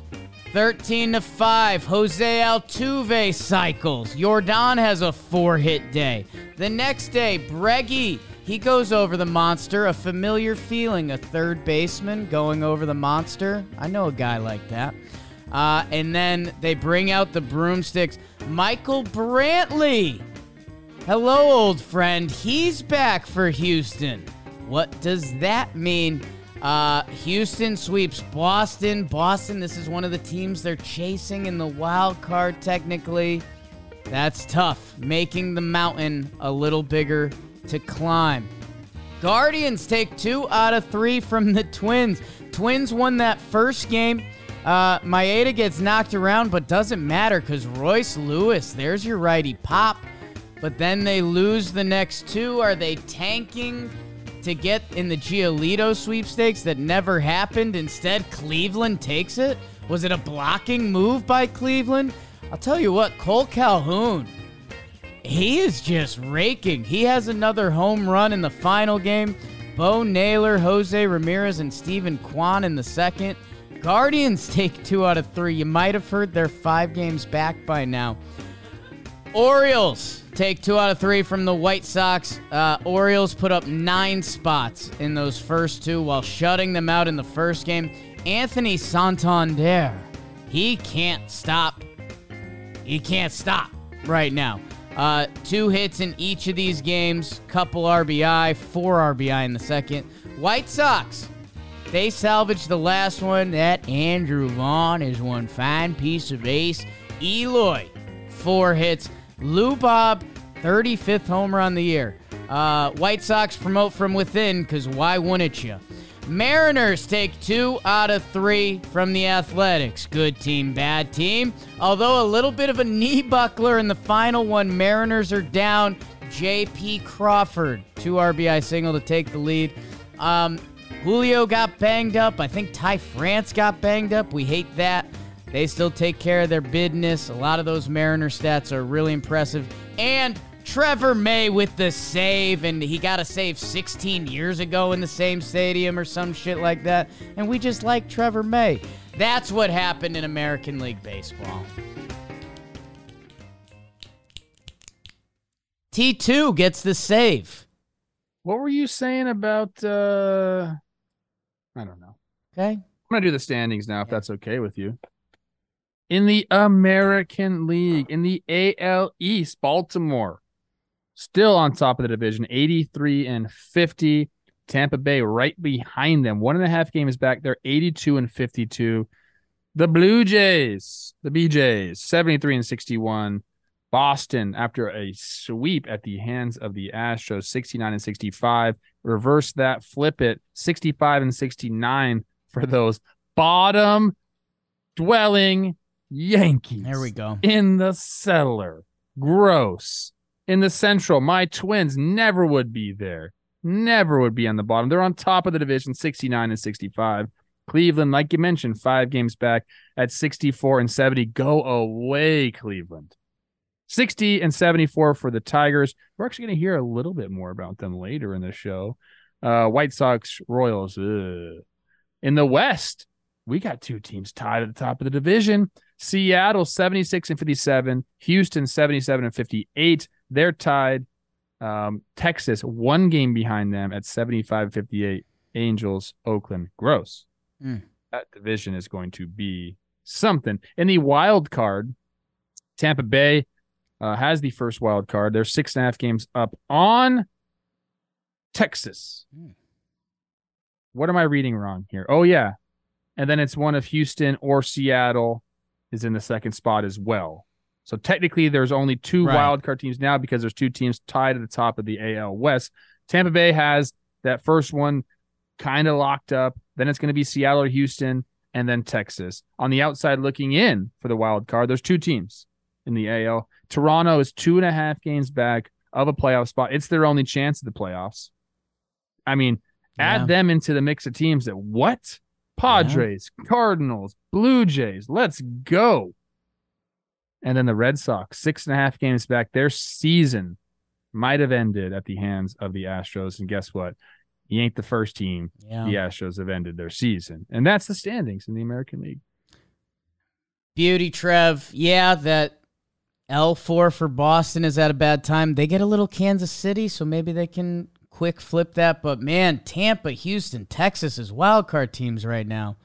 13 to 5. Jose Altuve cycles. Jordan has a four hit day. The next day, Breggy, he goes over the monster. A familiar feeling. A third baseman going over the monster. I know a guy like that. Uh, and then they bring out the broomsticks. Michael Brantley. Hello, old friend. He's back for Houston. What does that mean? Uh, Houston sweeps Boston. Boston, this is one of the teams they're chasing in the wild card, technically. That's tough, making the mountain a little bigger to climb. Guardians take two out of three from the Twins. Twins won that first game Uh, Maeda gets knocked around, but doesn't matter because Royce Lewis, there's your righty pop. But then they lose the next two. Are they tanking to get in the Giolito sweepstakes that never happened? Instead, Cleveland takes it? Was it a blocking move by Cleveland? I'll tell you what, Cole Calhoun, he is just raking. He has another home run in the final game. Bo Naylor, Jose Ramirez, and Steven Kwan in the second. Guardians take two out of three. You might have heard they're five games back by now. Orioles take two out of three from the White Sox. Uh, Orioles put up nine spots in those first two while shutting them out in the first game. Anthony Santander, he can't stop. He can't stop right now. Uh, two hits in each of these games, couple RBI, four RBI in the second. White Sox, they salvaged the last one. That Andrew Vaughn is one fine piece of ace. Eloy, four hits. Lou Bob, 35th homer on the year. Uh, White Sox promote from within because why wouldn't you? Mariners take two out of three from the Athletics. Good team, bad team. Although a little bit of a knee buckler in the final one, Mariners are down. J.P. Crawford, two RBI single to take the lead. Um, Julio got banged up. I think Ty France got banged up. We hate that. They still take care of their business. A lot of those Mariner stats are really impressive. And Trevor May with the save, and he got a save 16 years ago in the same stadium or some shit like that. And we just like Trevor May. That's what happened in American League Baseball. T2 gets the save. What were you saying about uh I don't know. Okay. I'm gonna do the standings now, if that's okay with you. In the American League, in the AL East, Baltimore still on top of the division, 83 and 50. Tampa Bay right behind them, one and a half games back. They're 82 and 52. The Blue Jays, the BJs, 73 and 61. Boston, after a sweep at the hands of the Astros, 69 and 65. Reverse that, flip it, 65 and 69 for those bottom dwelling Yankees. There we go. In the cellar. Gross. In the central, my twins never would be there. Never would be on the bottom. They're on top of the division, 69 and 65. Cleveland, like you mentioned, five games back at 64 and 70. Go away, Cleveland. 60 and 74 for the Tigers. We're actually going to hear a little bit more about them later in the show. Uh, White Sox, Royals. Ugh. In the West, we got two teams tied at the top of the division. Seattle 76 and 57, Houston 77 and 58. They're tied. Um, Texas one game behind them at 75 58. Angels, Oakland, gross. Mm. That division is going to be something. In the wild card, Tampa Bay uh, has the first wild card. They're six and a half games up on Texas. Mm. What am I reading wrong here? Oh, yeah. And then it's one of Houston or Seattle is in the second spot as well. So technically, there's only two Right. wild card teams now because there's two teams tied at the top of the AL West. Tampa Bay has that first one kind of locked up. Then it's going to be Seattle or Houston, and then Texas. On the outside looking in for the wild card, there's two teams in the AL. Toronto is two and a half games back of a playoff spot. It's their only chance at the playoffs. I mean, Yeah. add them into the mix of teams that what? Padres, Cardinals, Blue Jays. Let's go. And then the Red Sox, six and a half games back. Their season might have ended at the hands of the Astros. And guess what? He ain't the first team Yeah. the Astros have ended their season. And that's the standings in the American League. Beauty, Trev. Yeah, that L4 for Boston is at a bad time. They get a little Kansas City, so maybe they can quick flip that. But man, Tampa, Houston, Texas is wildcard teams right now.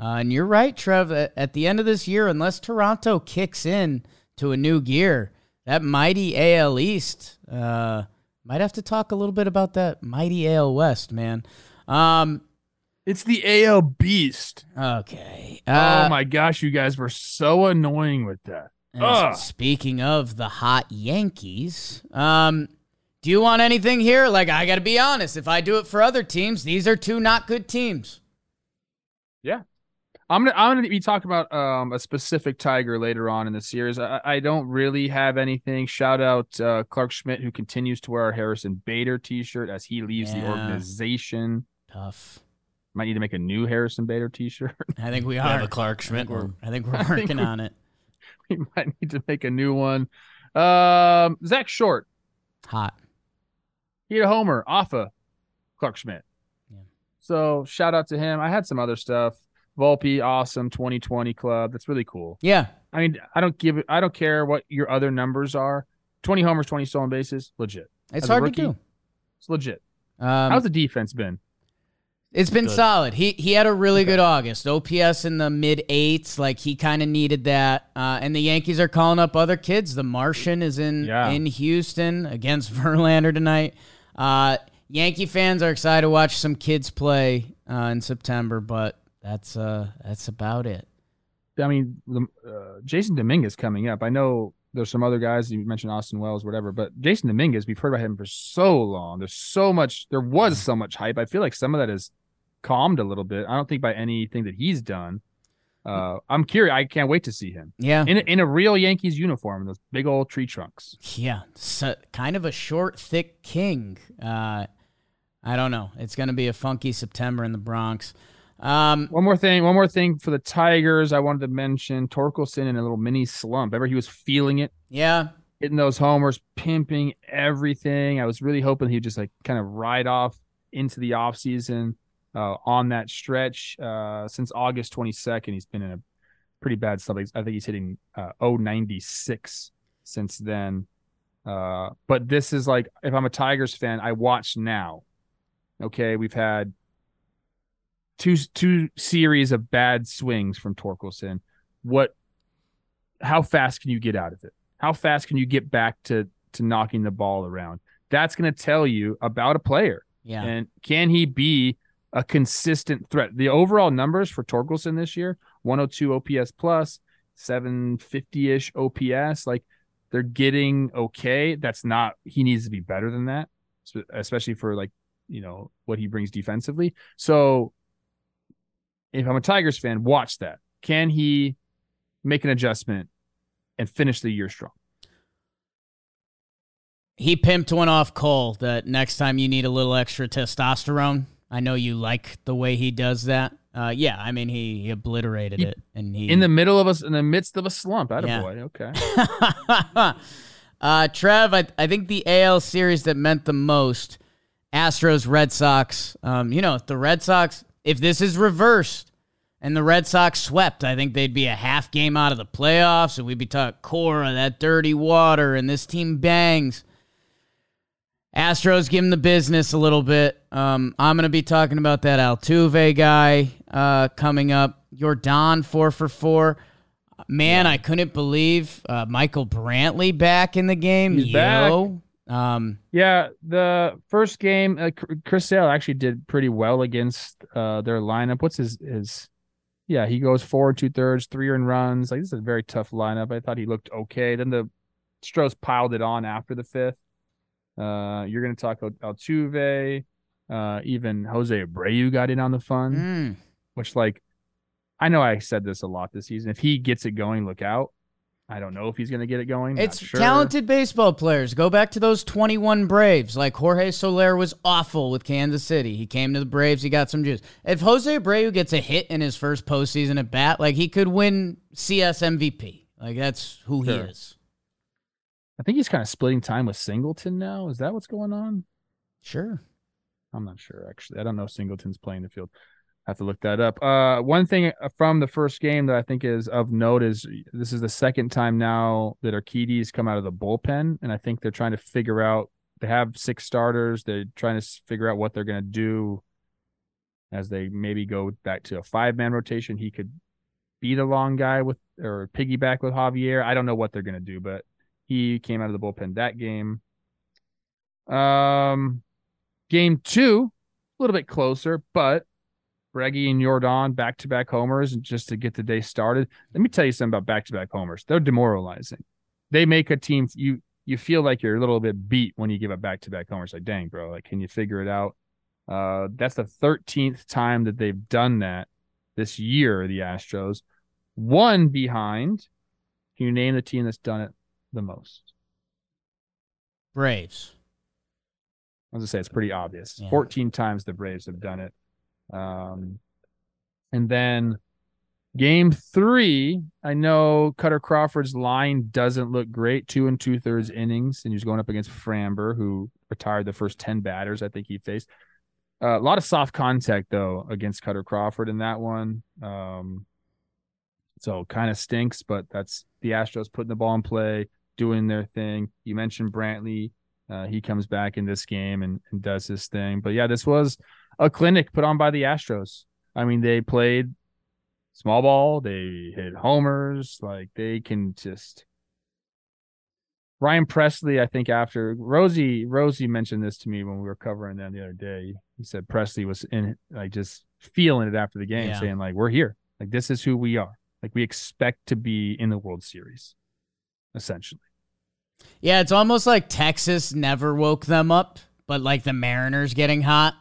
Uh, and you're right, Trev. At, the end of this year, unless Toronto kicks in to a new gear, that mighty AL East uh, might have to talk a little bit about that mighty AL West, man. Um, It's the AL Beast. okay. Uh, oh my gosh, you guys were so annoying with that. Speaking of the hot Yankees, um, do you want anything here? Like, I got to be honest. If I do it for other teams, these are two not good teams. Yeah. I'm gonna I'm gonna be talking about um a specific tiger later on in the series. I, I don't really have anything. Shout out uh, Clarke Schmidt who continues to wear our Harrison Bader T-shirt as he leaves the organization. Tough. Might need to make a new Harrison Bader T-shirt. I think we We are. have a Clark I Schmidt think we're. I think we're I think working we- on it. we might need to make a new one. Um, Zack Short, Hot. He had a homer off of Clarke Schmidt. Yeah. So shout out to him. I had some other stuff. Volpe, awesome 2020 club. That's really cool. Yeah. I mean, I don't give it. I don't care what your other numbers are. 20 homers, 20 stolen bases, legit. It's As hard rookie, to do. It's legit. Um, How's the defense been? It's been Good. solid. He he had a really Okay. good August. OPS in the mid eights, like he kind of needed that. Uh, and the Yankees are calling up other kids. The Martian is in Yeah. in Houston against Verlander tonight. Uh, Yankee fans are excited to watch some kids play uh, in September, but that's uh that's about it. I mean, uh, Jasson Dominguez coming up. I know there's some other guys you mentioned Austin Wells, whatever, but Jasson Dominguez, we've heard about him for so long. There's so much. There was so much hype. I feel like some of that is calmed a little bit. I don't think by anything that he's done. Uh, I'm curious. I can't wait to see him Yeah, in a, in a real Yankees uniform, those big old tree trunks. yeah. So, kind of a short, thick king. Uh, I don't know. It's gonna be a funky September in the Bronx. Um, One more thing, one more thing for the Tigers. I wanted to mention Torkelson in a little mini slump. Ever he was feeling it, yeah, hitting those homers, pimping everything. I was really hoping he'd just like kind of ride off into the offseason uh, on that stretch. Uh, since August 22nd, he's been in a pretty bad slump. I think he's hitting uh, 096 since then. Uh, but this is like, if I'm a Tigers fan, I watch now. Okay, we've had two two series of bad swings from Torkelson. What? How fast can you get out of it? How fast can you get back to to knocking the ball around? That's going to tell you about a player. yeah. And can he be a consistent threat? The overall numbers for Torkelson this year 102 OPS plus, 750 ish OPS. Like they're getting okay. That's not, he needs to be better than that, especially for like, you know, what he brings defensively. So if I'm a Tigers fan, watch that. Can he make an adjustment and finish the year strong? He pimped one off Cole that next time you need a little extra testosterone. I know you like the way he does that. Uh, yeah, I mean he, he obliterated He- it, and he In the middle of us, in the midst of a slump. Yeah. Attaboy. Okay. uh, Trev, I, I think the AL series that meant the most, Astros Red Sox. Um, you know, the Red Sox, if this is reversed and the Red Sox swept, I think they'd be a half game out of the playoffs, and we'd be talking Cora, that dirty water, and this team bangs. Astros give him the business a little bit. Um, I'm going to be talking about that Altuve guy uh, coming up. Jordan four for four. Man, I couldn't believe uh, Michael Brantley back in the game. He's back. Um, Yeah, the first game, uh, Chris Sale actually did pretty well against uh, their lineup. What's his his? Yeah, he goes four and two thirds, three earned runs. Like this is a very tough lineup. I thought he looked okay. Then the Stros piled it on after the fifth. Uh, you're gonna talk about Altuve, uh, even Jose Abreu got in on the fun, mm, which like I know I said this a lot this season. If he gets it going, look out. I don't know if he's gonna get it going. It's sure. talented baseball players. Go back to those 21 Braves. Like Jorge Soler was awful with Kansas City. He came to the Braves. He got some juice. If Jose Abreu gets a hit in his first postseason at bat, like he could win CS MVP. Like that's who he is. I think he's kind of splitting time with Singleton now. Is that what's going on? Sure. I'm not sure actually. I don't know if Singleton's playing the field. I have to look that up. Uh, one thing from the first game that I think is of note is this is the second time now that Urquidy's come out of the bullpen, and I think they're trying to figure out. They have six starters. They're trying to figure out what they're going to do as they maybe go back to a five man rotation. He could be the long guy with or piggyback with Javier. I don't know what they're going to do, but he came out of the bullpen that game. Um, game two, a little bit closer, but Breggy and Jordan back to back homers just to get the day started. Let me tell you something about back to back homers. They're demoralizing. They make a team you you feel like you're a little bit beat when you give up back to back homers. Like, dang, bro, like can you figure it out? Uh, that's the 13th time that they've done that. this year, the Astros. One behind. Can you name the team that's done it the most? Braves. I was gonna say it's pretty obvious. Yeah. 14 times the Braves have done it. Um, and then game three, I know Kutter Crawford's line doesn't look great. Two and two thirds innings, and he's going up against Framber, who retired the first 10 batters I think he faced. Uh, a lot of soft contact though against Kutter Crawford in that one. Um, so kind of stinks, but that's the Astros putting the ball in play, doing their thing. You mentioned Brantley. Uh, he comes back in this game and, and does his thing. But yeah, this was a clinic put on by the Astros. I mean, they played small ball, they hit homers, like they can just Ryan Pressly, I think after Rosie Rosie mentioned this to me when we were covering them the other day. He said Pressly was in like just feeling it after the game, Yeah. saying like we're here, like this is who we are, like we expect to be in the World Series, essentially. Yeah, it's almost like Texas never woke them up, but like the Mariners getting hot,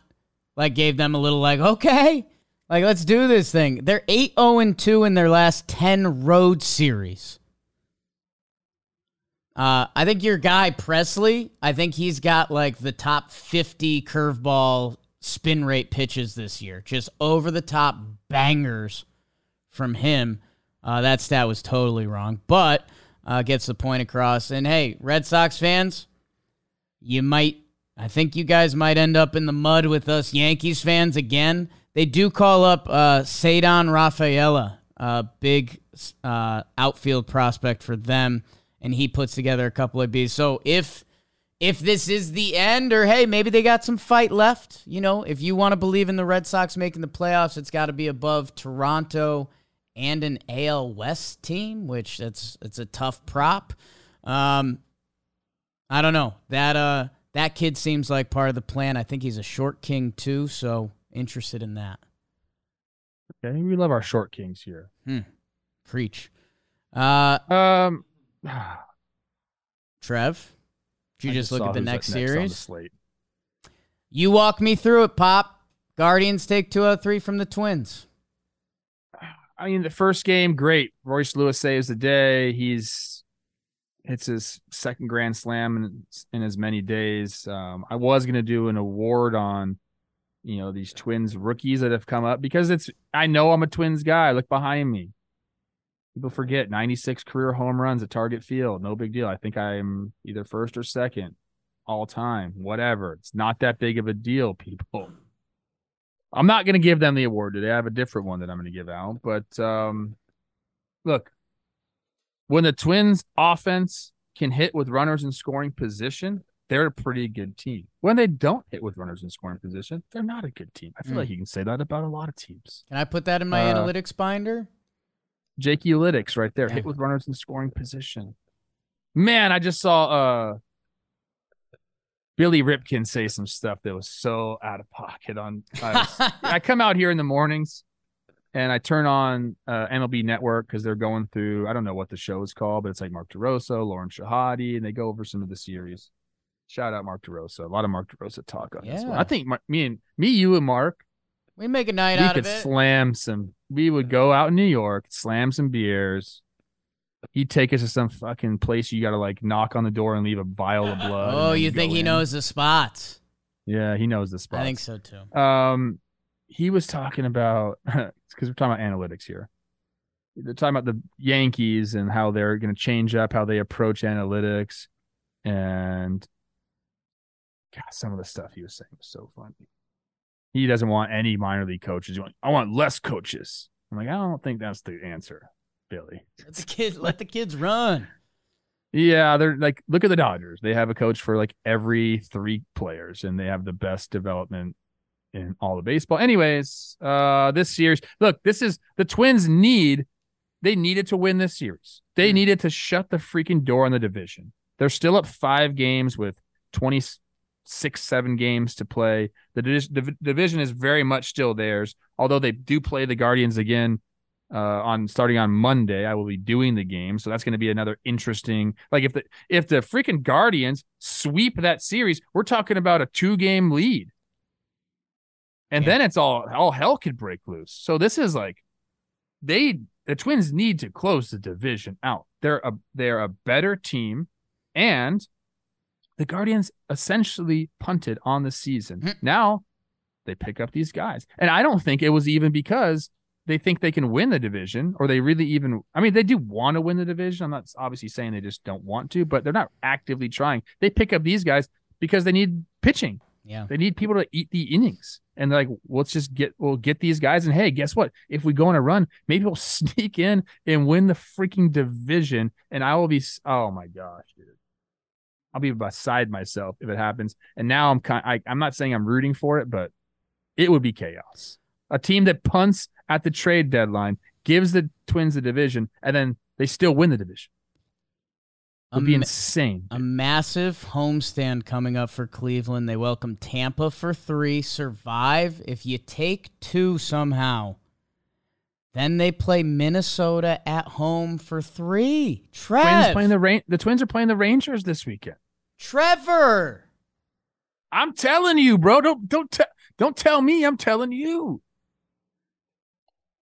like gave them a little like, okay, like let's do this thing. They're 8 0 and 2 in their last 10 road series. Uh, I think your guy Pressly, I think he's got like the top 50 curveball spin rate pitches this year. Just over the top bangers from him. Uh, that stat was totally wrong, but uh, gets the point across. And hey, Red Sox fans, you might, I think you guys might end up in the mud with us Yankees fans again. They do call up uh, Ceddanne Rafaela, a big uh, outfield prospect for them, and he puts together a couple of Bs. So if if this is the end, or hey, maybe they got some fight left, you know, if you want to believe in the Red Sox making the playoffs, it's got to be above Toronto and an AL West team, which that's it's a tough prop. Um, I don't know that uh that kid seems like part of the plan. I think he's a short king too, so interested in that. Okay, we love our short kings here. Preach, uh, Um, Trev. Did you I just look at the up next on the series? slate. You walk me through it, Pop. Guardians take two out three from the Twins. I mean, the first game, great. Royce Lewis saves the day. He's hits his second grand slam in, in as many days. Um, I was gonna do an award on, you know, these Twins rookies that have come up because it's. I know I'm a Twins guy. Look behind me. People forget 96 career home runs at Target Field. No big deal. I think I'm either first or second all time. Whatever. It's not that big of a deal, people. I'm not going to give them the award today. I have a different one that I'm going to give out. But um, look, when the Twins offense can hit with runners in scoring position, they're a pretty good team. When they don't hit with runners in scoring position, they're not a good team. I feel Mm. like you can say that about a lot of teams. Can I put that in my Uh, analytics binder? Jake Eulytics right there, Yeah. hit with runners in scoring position. Man, I just saw uh Billy Ripken say some stuff that was so out of pocket on I was- I come out here in the mornings and I turn on uh, MLB Network because they're going through, I don't know what the show is called, but it's like Mark DeRosa, Lauren Shehadi, and they go over some of the series. Shout out Mark DeRosa. A lot of Mark DeRosa talk on this one. Yeah. I think my, me and me, you and Mark, we make a night we out could of it. slam some. We would go out in New York, slam some beers. He'd take us to some fucking place you got to like knock on the door and leave a vial of blood. oh, you think he in. knows the spots? Yeah, he knows the spots. I think so too. Um, he was talking about because we're talking about analytics here. They're talking about the Yankees and how they're going to change up how they approach analytics, and God, some of the stuff he was saying was so funny. He doesn't want any minor league coaches. I want less coaches. I'm like, I don't think that's the answer, Billy. Let the kids let the kids run. Yeah, they're like, look at the Dodgers. They have a coach for like every three players, and they have the best development in all of baseball. Anyways, uh, this series, look, this is the Twins need. They needed to win this series. They Hmm. needed to shut the freaking door on the division. They're still up five games with twenty six, seven games to play. The, the division is very much still theirs, although they do play the Guardians again uh, on starting on Monday. I will be doing the game, so that's going to be another interesting. Like if the if the freaking Guardians sweep that series, we're talking about a two game lead, and Yeah. then it's all all hell could break loose. So this is like they the Twins need to close the division out. They're a they're a better team, and the Guardians essentially punted on the season. Hmm. Now they pick up these guys, and I don't think it was even because they think they can win the division or they really even. I mean, they do want to win the division. I'm not obviously saying they just don't want to, but they're not actively trying. They pick up these guys because they need pitching. Yeah. They need people to eat the innings. And they're like, let's just get we'll get these guys. And hey, guess what? If we go on a run, maybe we'll sneak in and win the freaking division. And I will be oh my gosh, dude. I'll be beside myself if it happens. And now I'm kind I, I'm not saying I'm rooting for it, but it would be chaos. A team that punts at the trade deadline, gives the twins the division, and then they still win the division. It would be insane. A massive homestand coming up for Cleveland. They welcome Tampa for three, survive. If you take two somehow, then they play Minnesota at home for three. Twins playing the rain the twins are playing the Rangers this weekend. Trevor. I'm telling you, bro. Don't don't don't tell me. I'm telling you.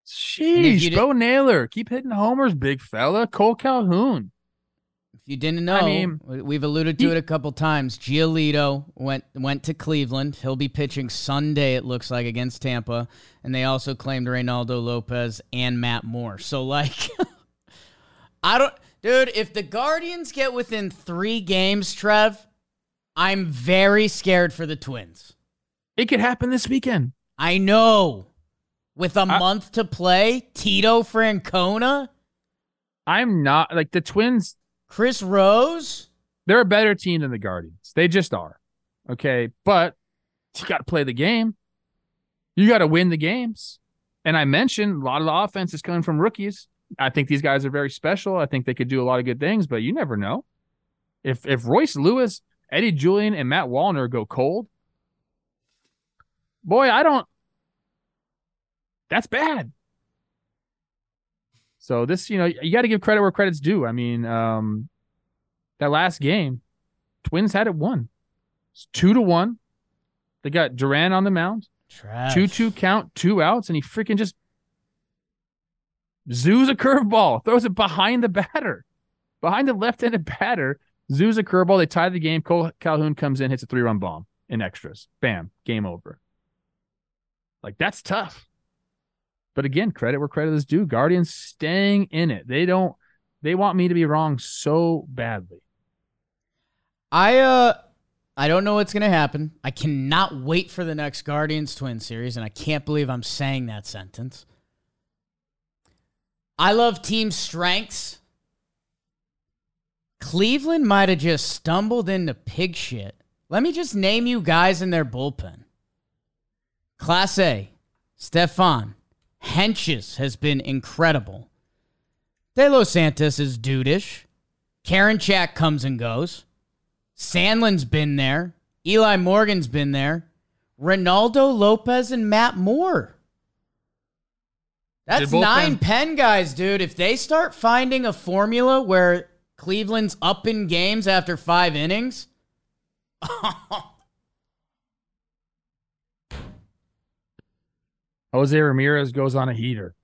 Sheesh, Bo Naylor, keep hitting homers, big fella. Cole Calhoun. If you didn't know, I mean, we- we've alluded to he- it a couple times. Giolito went went to Cleveland. He'll be pitching Sunday, it looks like, against Tampa. And they also claimed Reynaldo Lopez and Matt Moore. So, like, I don't, dude. If the Guardians get within three games, Trev, I'm very scared for the Twins. It could happen this weekend. I know. With a I- month to play, Tito Francona, I'm not like the Twins. Chris Rose. They're a better team than the Guardians. They just are. Okay, but you got to play the game. You got to win the games. And I mentioned a lot of the offense is coming from rookies. I think these guys are very special. I think they could do a lot of good things, but you never know. If if Royce Lewis, Eddie Julien, and Matt Wallner go cold, boy, I don't. That's bad. So this, you know, you got to give credit where credit's due. I mean, um, that last game, Twins had it won. It's two to one. They got Duran on the mound, Trev. two two count, two outs, and he freaking just zoos a curveball, throws it behind the batter, behind the left-handed batter. Zoos a curveball. They tie the game. Cole Calhoun comes in, hits a three-run bomb in extras. Bam, game over. Like that's tough. But again, credit where credit is due. Guardians staying in it. They don't. They want me to be wrong so badly. I uh I don't know what's gonna happen. I cannot wait for the next Guardians Twin series, and I can't believe I'm saying that sentence. I love team strengths. Cleveland might have just stumbled into pig shit. Let me just name you guys in their bullpen. Class A, Stefan. Hentges has been incredible. De Los Santos is dudeish. Karinchak comes and goes. Sandlin's been there. Eli Morgan's been there. Reynaldo Lopez and Matt Moore. That's nine pen guys, dude. If they start finding a formula where Cleveland's up in games after five innings, oh, Jose Ramirez goes on a heater.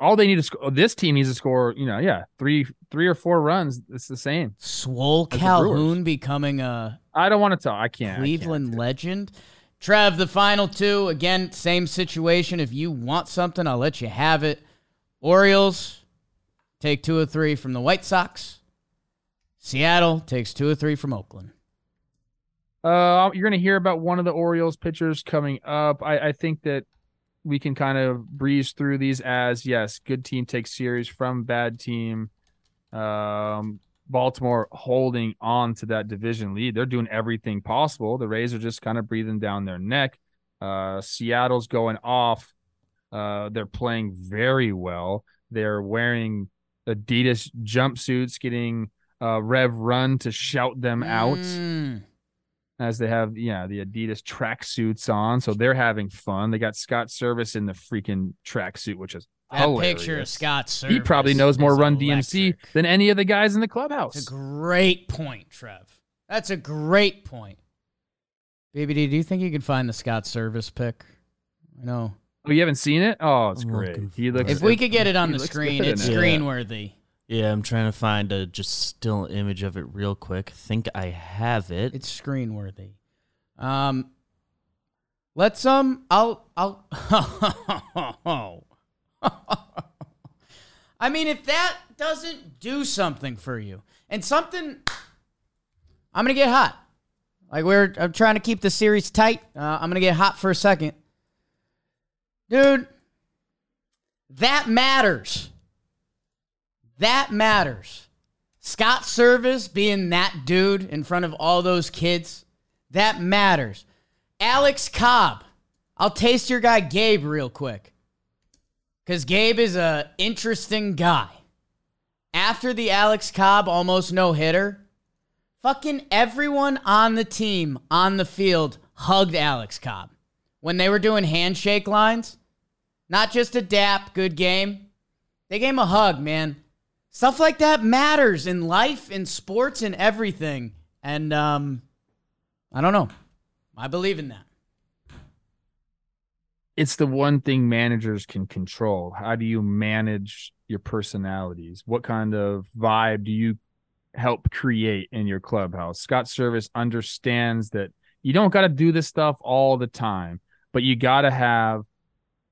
All they need to score. This team needs to score. You know, yeah, three, three or four runs. It's the same. Swole Calhoun becoming a I don't want to talk. I can't. I Cleveland can't. legend. Trev, the final two. Again, same situation. If you want something, I'll let you have it. Orioles take two or three from the White Sox. Seattle takes two or three from Oakland. Uh, you're going to hear about one of the Orioles pitchers coming up. I, I think that we can kind of breeze through these as yes, good team takes series from bad team. Um, Baltimore holding on to that division lead. They're doing everything possible. The Rays are just kind of breathing down their neck. Uh, Seattle's going off. Uh, they're playing very well. They're wearing Adidas jumpsuits, getting uh, Rev Run to shout them out Mm. As they have yeah the Adidas tracksuits on, so they're having fun. They got Scott Servais in the freaking tracksuit, which is That hilarious. picture of Scott Servais. He probably knows more is Run DMC than any of the guys in the That's clubhouse. a great point, Trev. That's a great point. BBD, do you think you can find the Scott Servais pick? I know Oh, you haven't seen it? Oh, it's I'm great. He looks. If we could get it on the screen, it's screen worthy. Yeah, I'm trying to find a just still image of it real quick. Think I have it. It's screen worthy. Um, let's um, I'll I'll. I mean, if that doesn't do something for you, and something, I'm gonna get hot. Like we're I'm trying to keep the series tight. Uh, I'm gonna get hot for a second, dude. That matters. That matters. Scott Servais being that dude in front of all those kids, that matters. Alex Cobb, I'll taste your guy Gabe real quick. Because Gabe is a interesting guy. After the Alex Cobb almost no hitter, fucking everyone on the team on the field hugged Alex Cobb. When they were doing handshake lines, not just a dap, good game. They gave him a hug, man. Stuff like that matters in life, in sports, in everything. And um, I don't know. I believe in that. it's the one thing managers can control. How do you manage your personalities? What kind of vibe do you help create in your clubhouse? Scott Servais understands that you don't got to do this stuff all the time, but you got to have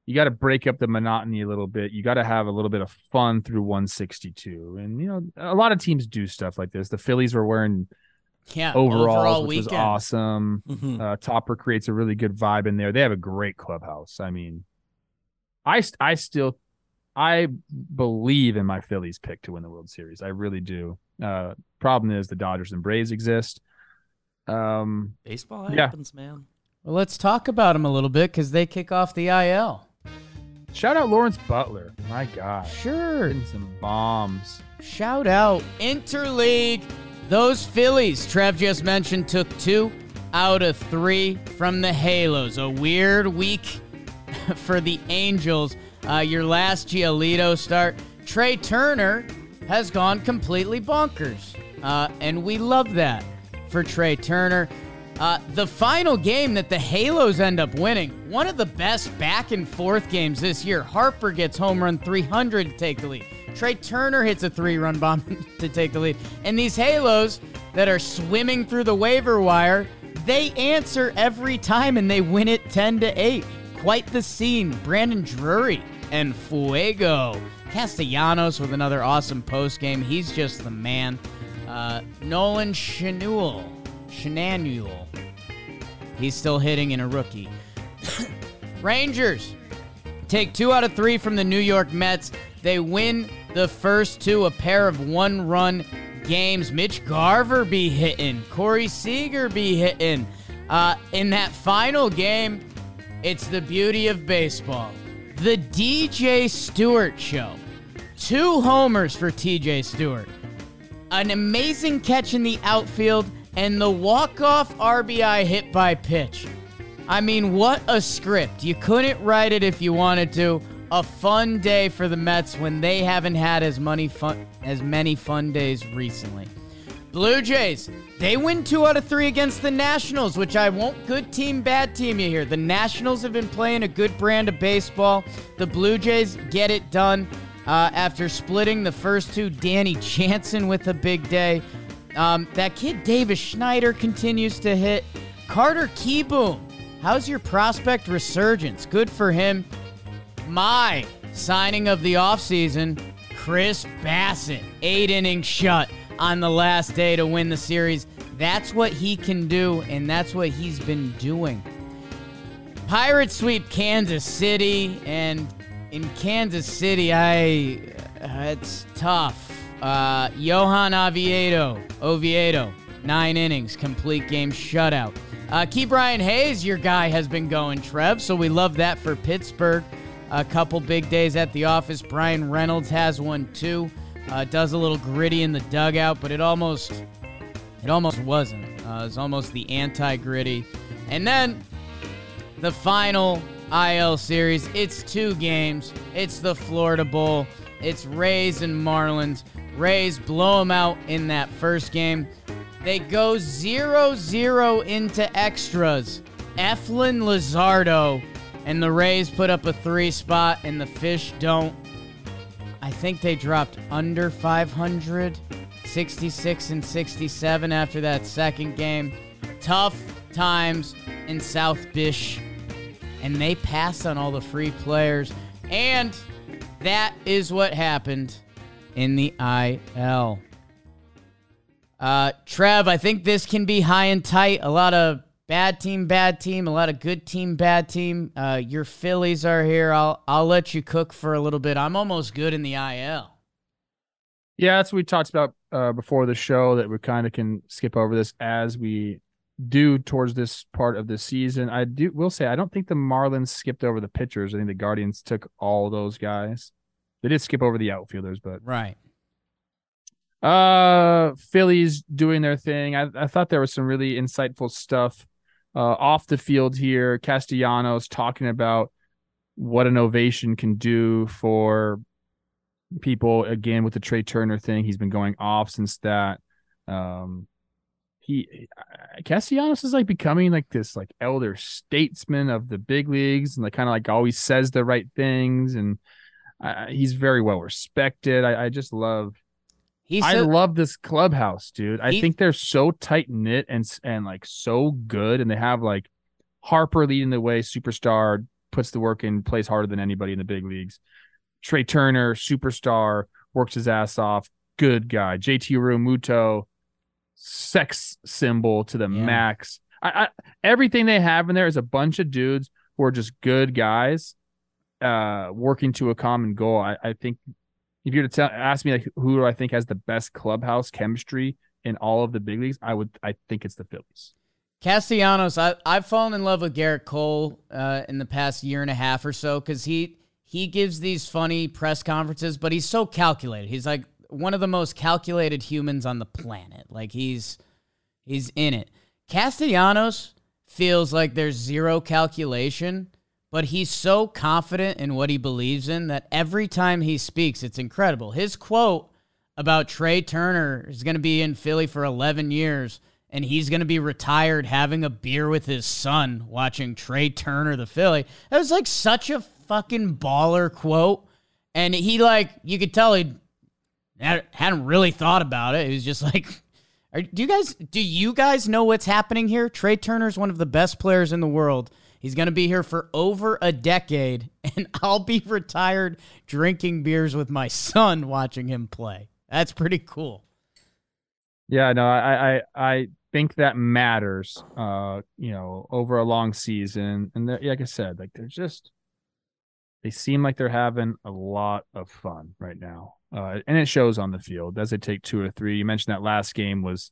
you got to break up the monotony a little bit. You got to have a little bit of fun through 162. And you know, a lot of teams do stuff like this. The Phillies were wearing Yeah. overalls, overall which was weekend. awesome. Mhm. Uh, Topper creates a really good vibe in there. They have a great clubhouse. I mean, I I still I believe in my Phillies pick to win the World Series. I really do. Uh, problem is the Dodgers and Braves exist. Um, Baseball Yeah. happens, man. Well, let's talk about them a little bit because they kick off the IL. Shout out Lawrence Butler. My God, Sure. hitting some bombs. Shout out Interleague. Those Phillies, Trev just mentioned, took two out of three from the Halos. A weird week for the Angels. Uh, your last Giolito start. Trea Turner has gone completely bonkers. Uh, and we love that for Trea Turner. Uh, the final game that the Halos end up winning, one of the best back and forth games this year. Harper gets home run 300 to take the lead. Trea Turner hits a three run bomb to take the lead. And these Halos that are swimming through the waiver wire, they answer every time and they win it 10 to 8. Quite the scene. Brandon Drury and Fuego. Castellanos with another awesome post game. He's just the man. Uh, Nolan Schanuel. Shenanuel. He's still hitting in a rookie. Rangers take two out of three from the New York Mets. They win the first two, a pair of one run games. Mitch Garver be hitting, Corey Seager be hitting. Uh, in that final game, it's the beauty of baseball. The DJ Stewart Show. Two homers for DJ Stewart an amazing catch in the outfield, and the walk-off RBI hit by pitch. I mean, what a script. You couldn't write it if you wanted to. A fun day for the Mets when they haven't had as many fun as many fun days recently. Blue Jays, they win two out of three against the Nationals, which I won't good team, bad team you hear. The Nationals have been playing a good brand of baseball. The Blue Jays get it done uh, after splitting the first two. Danny Jansen with a big day. Um, that kid Davis Schneider continues to hit. Carter Kieboom, how's your prospect resurgence? Good for him. My signing of the offseason, Chris Bassitt, eight innings shut on the last day to win the series. That's what he can do, and that's what he's been doing. Pirates sweep Kansas City, and in Kansas City, I uh, it's tough. Uh, Johan Oviedo, Oviedo, nine innings, complete game shutout. Uh, Ke'Bryan Hayes, your guy, has been going, Trev, so we love that for Pittsburgh. A couple big days at the office. Bryan Reynolds has one too. Uh, does a little gritty in the dugout, but it almost, it almost wasn't. Uh, it was almost the anti-gritty. And then the final IL series. It's two games. It's the Florida Bowl. It's Rays and Marlins. Rays blow them out in that first game. They go 0 0 into extras. Eflin Lizardo and the Rays put up a three spot, and the Fish don't. I think they dropped under 500, 66 and 67 after that second game. Tough times in South Bish, and they passed on all the free players, and that is what happened in the IL. Uh, Trev, I think this can be high and tight. A lot of bad team, bad team, a lot of good team, bad team. Uh, your Phillies are here. I'll I'll let you cook for a little bit. I'm almost good in the IL. Yeah, that's what we talked about uh, before the show. That we kind of can skip over this as we do towards this part of the season. I do will say I don't think the Marlins skipped over the pitchers. I think the Guardians took all those guys. They did skip over the outfielders, but right. Uh, Phillies doing their thing. I, I thought there was some really insightful stuff uh, off the field here. Castellanos talking about what an ovation can do for people. Again, with the Trea Turner thing, he's been going off since that. Um, he Castellanos is like becoming like this like elder statesman of the big leagues and like kind of like always says the right things and uh, he's very well respected. I, I just love He's I love this clubhouse, dude. I He- think they're so tight knit and s- and like so good, and they have like Harper leading the way, superstar, puts the work in, plays harder than anybody in the big leagues. Trea Turner, superstar, works his ass off, good guy. JT Realmuto, sex symbol to the Yeah. max. I, I everything they have in there is a bunch of dudes who are just good guys, uh, working to a common goal. I, I think if you were to tell ask me like who do I think has the best clubhouse chemistry in all of the big leagues, I would I think it's the Phillies. Castellanos, I, I've fallen in love with Gerrit Cole uh, in the past year and a half or so because he he gives these funny press conferences, but he's so calculated. He's like one of the most calculated humans on the planet. Like he's he's in it. Castellanos feels like there's zero calculation, but he's so confident in what he believes in that every time he speaks, it's incredible. His quote about Trea Turner is going to be in Philly for 11 years and he's going to be retired having a beer with his son watching Trea Turner the Philly. That was like such a fucking baller quote. And he like you could tell he hadn't really thought about it. It was just like are, do you guys do you guys know what's happening here? Trea Turner's one of the best players in the world. He's going to be here for over a decade and I'll be retired drinking beers with my son watching him play. That's pretty cool. Yeah, no, I I I think that matters. Uh, you know, over a long season, and like I said, like they're just they seem like they're having a lot of fun right now, uh, and it shows on the field as they take two or three. You mentioned that last game was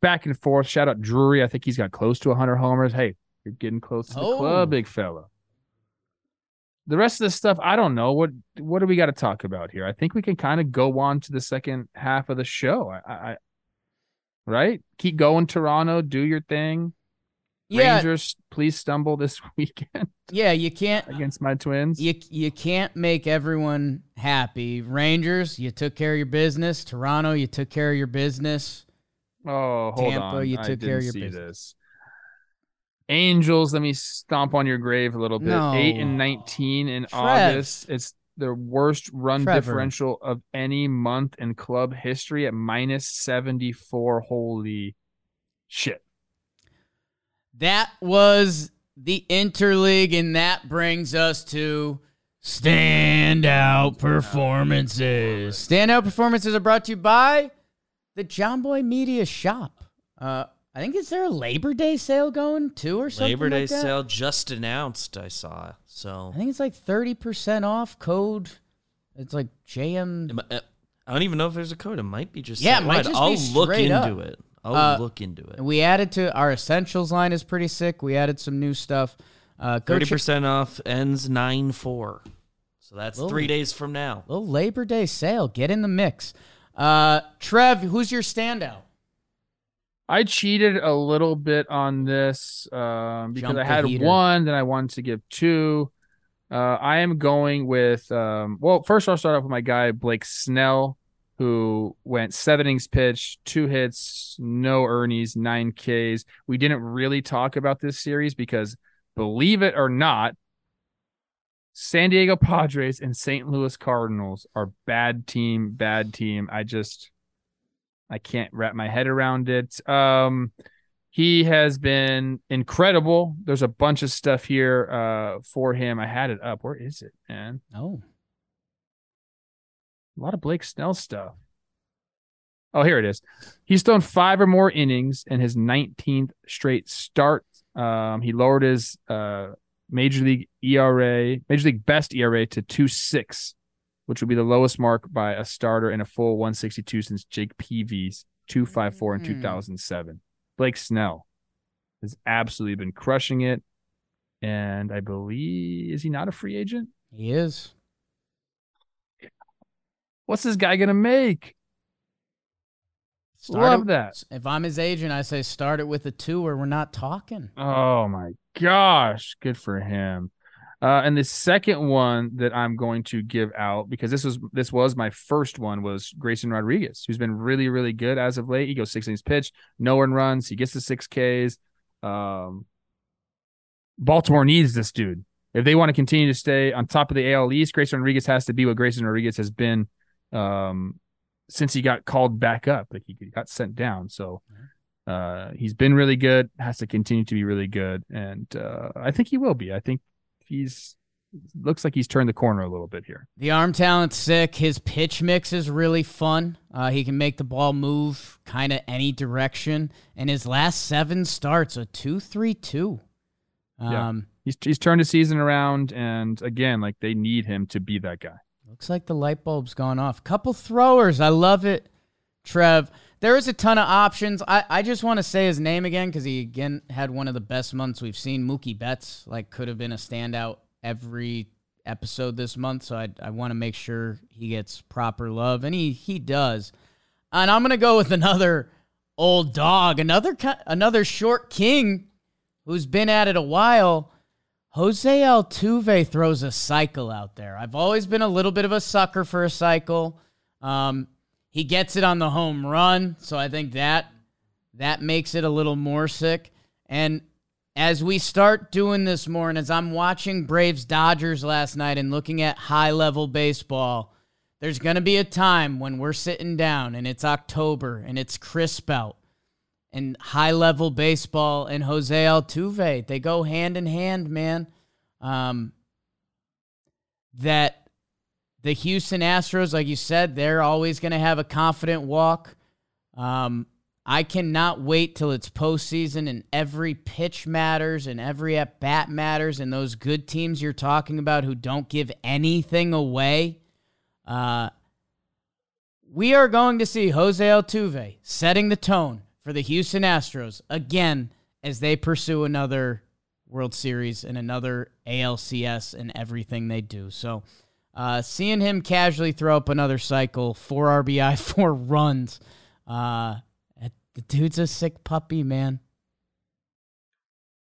back and forth. Shout out Drury. I think he's got close to 100 homers. Hey, you're getting close to the Oh. club, big fella. The rest of this stuff, I don't know. What what do we got to talk about here? I think we can kind of go on to the second half of the show. I, I right? Keep going, Toronto. Do your thing. Yeah, Rangers, please stumble this weekend yeah, you can't against my Twins. you you can't make everyone happy. Rangers, you took care of your business. Toronto, you took care of your business. oh, hold Tampa, on. you I took care of didn't your see business. This. Angels, let me stomp on your grave a little bit. No. Eight and nineteen in Trev. August. It's the worst run Trevor. differential of any month in club history at minus seventy four. Holy shit! That was the interleague, and that brings us to standout performances. Standout performances are brought to you by the John Boy Media Shop. Uh, I think is there a Labor Day sale going too, or something? Labor Day like sale just announced. I saw. So I think it's like thirty percent off. Code. It's like JM. I- uh, don't even know if there's a code. It might be just Yeah, it might just I'll look into up. it. I'll Uh, look into it. We added to our essentials line is pretty sick. We added some new stuff. Uh, go Thirty check- percent off ends nine four. So that's Little- three days from now. little Labor Day sale. Get in the mix. Uh, Trev, who's your standout? I cheated a little bit on this um, because Jump I had heater. one, then I wanted to give two. Uh, I am going with um, well, first I'll start off with my guy Blake Snell, who went seven innings pitched, two hits, no Ernie's, nine Ks. We didn't really talk about this series because, believe it or not, San Diego Padres and St. Louis Cardinals are bad team, bad team. I just I can't wrap my head around it. Um he has been incredible. There's a bunch of stuff here uh for him. I had it up. Where is it, man? Oh, A lot of Blake Snell stuff. Oh, here it is. He's thrown five or more innings in his 19th straight start. Um, he lowered his uh, major league ERA, major league best ERA to 2.6, which would be the lowest mark by a starter in a full 162 since Jake Peavy's 254 in Mm. 2007. Blake Snell has absolutely been crushing it. And I believe, is he not a free agent? he is. What's this guy going to make? Start Love it- that. If I'm his agent, I say start it with a two, or we're not talking. Oh my gosh, good for him. Uh, and the second one that I'm going to give out because this was this was my first one was Grayson Rodriguez, who's been really really good as of late. He goes six innings pitch, no one runs, he gets the six Ks. Um, Baltimore needs this dude if they want to continue to stay on top of the AL East. Grayson Rodriguez has to be what Grayson Rodriguez has been um, since he got called back up. Like he got sent down, so. Uh, he's been really good. Has to continue to be really good, and uh, I think he will be. I think he's looks like he's turned the corner a little bit here. The arm talent's sick. His pitch mix is really fun. Uh, he can make the ball move kind of any direction. And his last seven starts a two three two. Yeah. Um, He's he's turned his season around, and again, like they need him to be that guy. Looks like the light bulb's gone off. Couple throwers. I love it, Trev. There is a ton of options. I, I just want to say his name again because he again had one of the best months we've seen. Mookie Betts like could have been a standout every episode this month. So I I want to make sure he gets proper love, and he he does. And I'm gonna go with another old dog, another another short king who's been at it a while. Jose Altuve throws a cycle out there. I've always been a little bit of a sucker for a cycle. Um, he gets it on the home run, so I think that that makes it a little more sick. And as we start doing this more, and as I'm watching Braves Dodgers last night and looking at high level baseball, there's going to be a time when we're sitting down and it's October and it's crisp out and high level baseball and Jose Altuve. They go hand in hand, man. Um, that the Houston Astros, like you said, they're always going to have a confident walk. Um, I cannot wait till it's postseason and every pitch matters and every at bat matters and those good teams you're talking about who don't give anything away. Uh, we are going to see Jose Altuve setting the tone for the Houston Astros again as they pursue another World Series and another ALCS and everything they do. So, uh, seeing him casually throw up another cycle, four RBI, four runs. Uh, the dude's a sick puppy, man.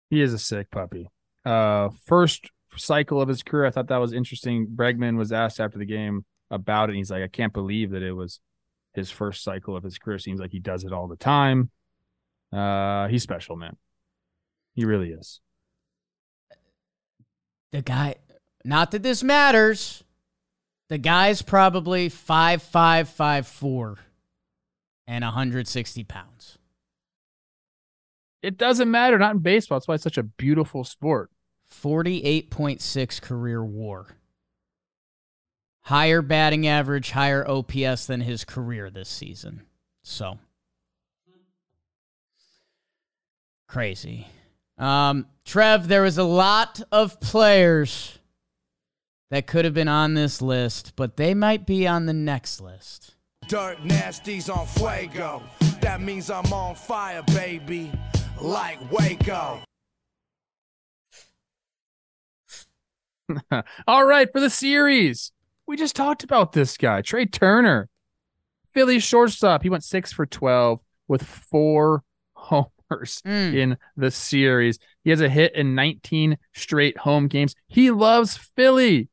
He is a sick puppy. Uh, first cycle of his career, I thought that was interesting. Bregman was asked after the game about it. And he's like, I can't believe that it was his first cycle of his career. Seems like he does it all the time. Uh, he's special, man. He really is. The guy, not that this matters, the guy's probably five five five four and 160 pounds. It doesn't matter, not in baseball. That's why it's such a beautiful sport. 48.6 career war. Higher batting average, higher OPS than his career this season. So crazy. Um, Trev, there was a lot of players that could have been on this list, but they might be on the next list. Dirt nasty's on fuego. That means I'm on fire, baby. Like Waco. All right, for the series, we just talked about this guy, Trea Turner, Philly shortstop. He went six for 12 with four homers Mm. in the series. He has a hit in 19 straight home games. He loves Philly.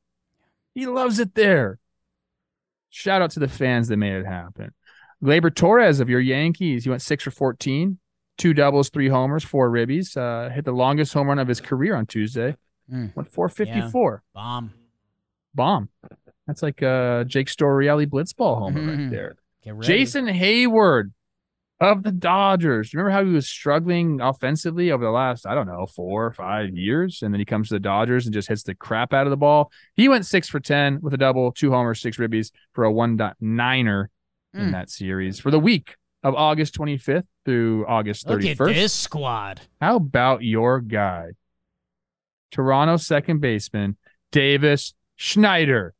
He loves it there. Shout out to the fans that made it happen. Gleyber Torres of your Yankees. He went six for 14, two doubles, three homers, four ribbies. Uh, hit the longest home run of his career on Tuesday. Mm. Went 454. Bomb. bomb. That's like uh Jake Storiale blitzball homer Mhm. right there. Jason Heyward of the Dodgers. Remember how he was struggling offensively over the last, I don't know, four or five years? And then he comes to the Dodgers and just hits the crap out of the ball. He went six for 10 with a double, two homers, six ribbies for a 1.9er in Mm. that series for the week of August 25th through August Look at 31st. this squad. How about your guy, Toronto second baseman, Davis Schneider?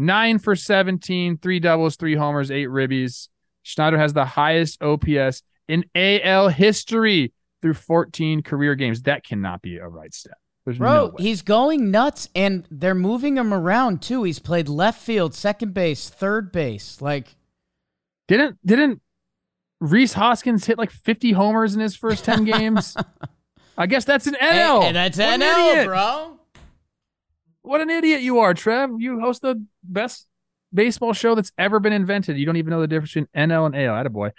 Nine for 17, three doubles, three homers, eight ribbies. Schneider has the highest OPS in AL history through 14 career games. That cannot be a right step. There's Bro, no he's going nuts and they're moving him around too. He's played left field, second base, third base. Like Didn't didn't Rhys Hoskins hit like 50 homers in his first 10 games? I guess that's an NL. And that's What an NL, idiot. bro. What an idiot you are, Trev. You host the best baseball show that's ever been invented. You don't even know the difference between NL and AL. Attaboy.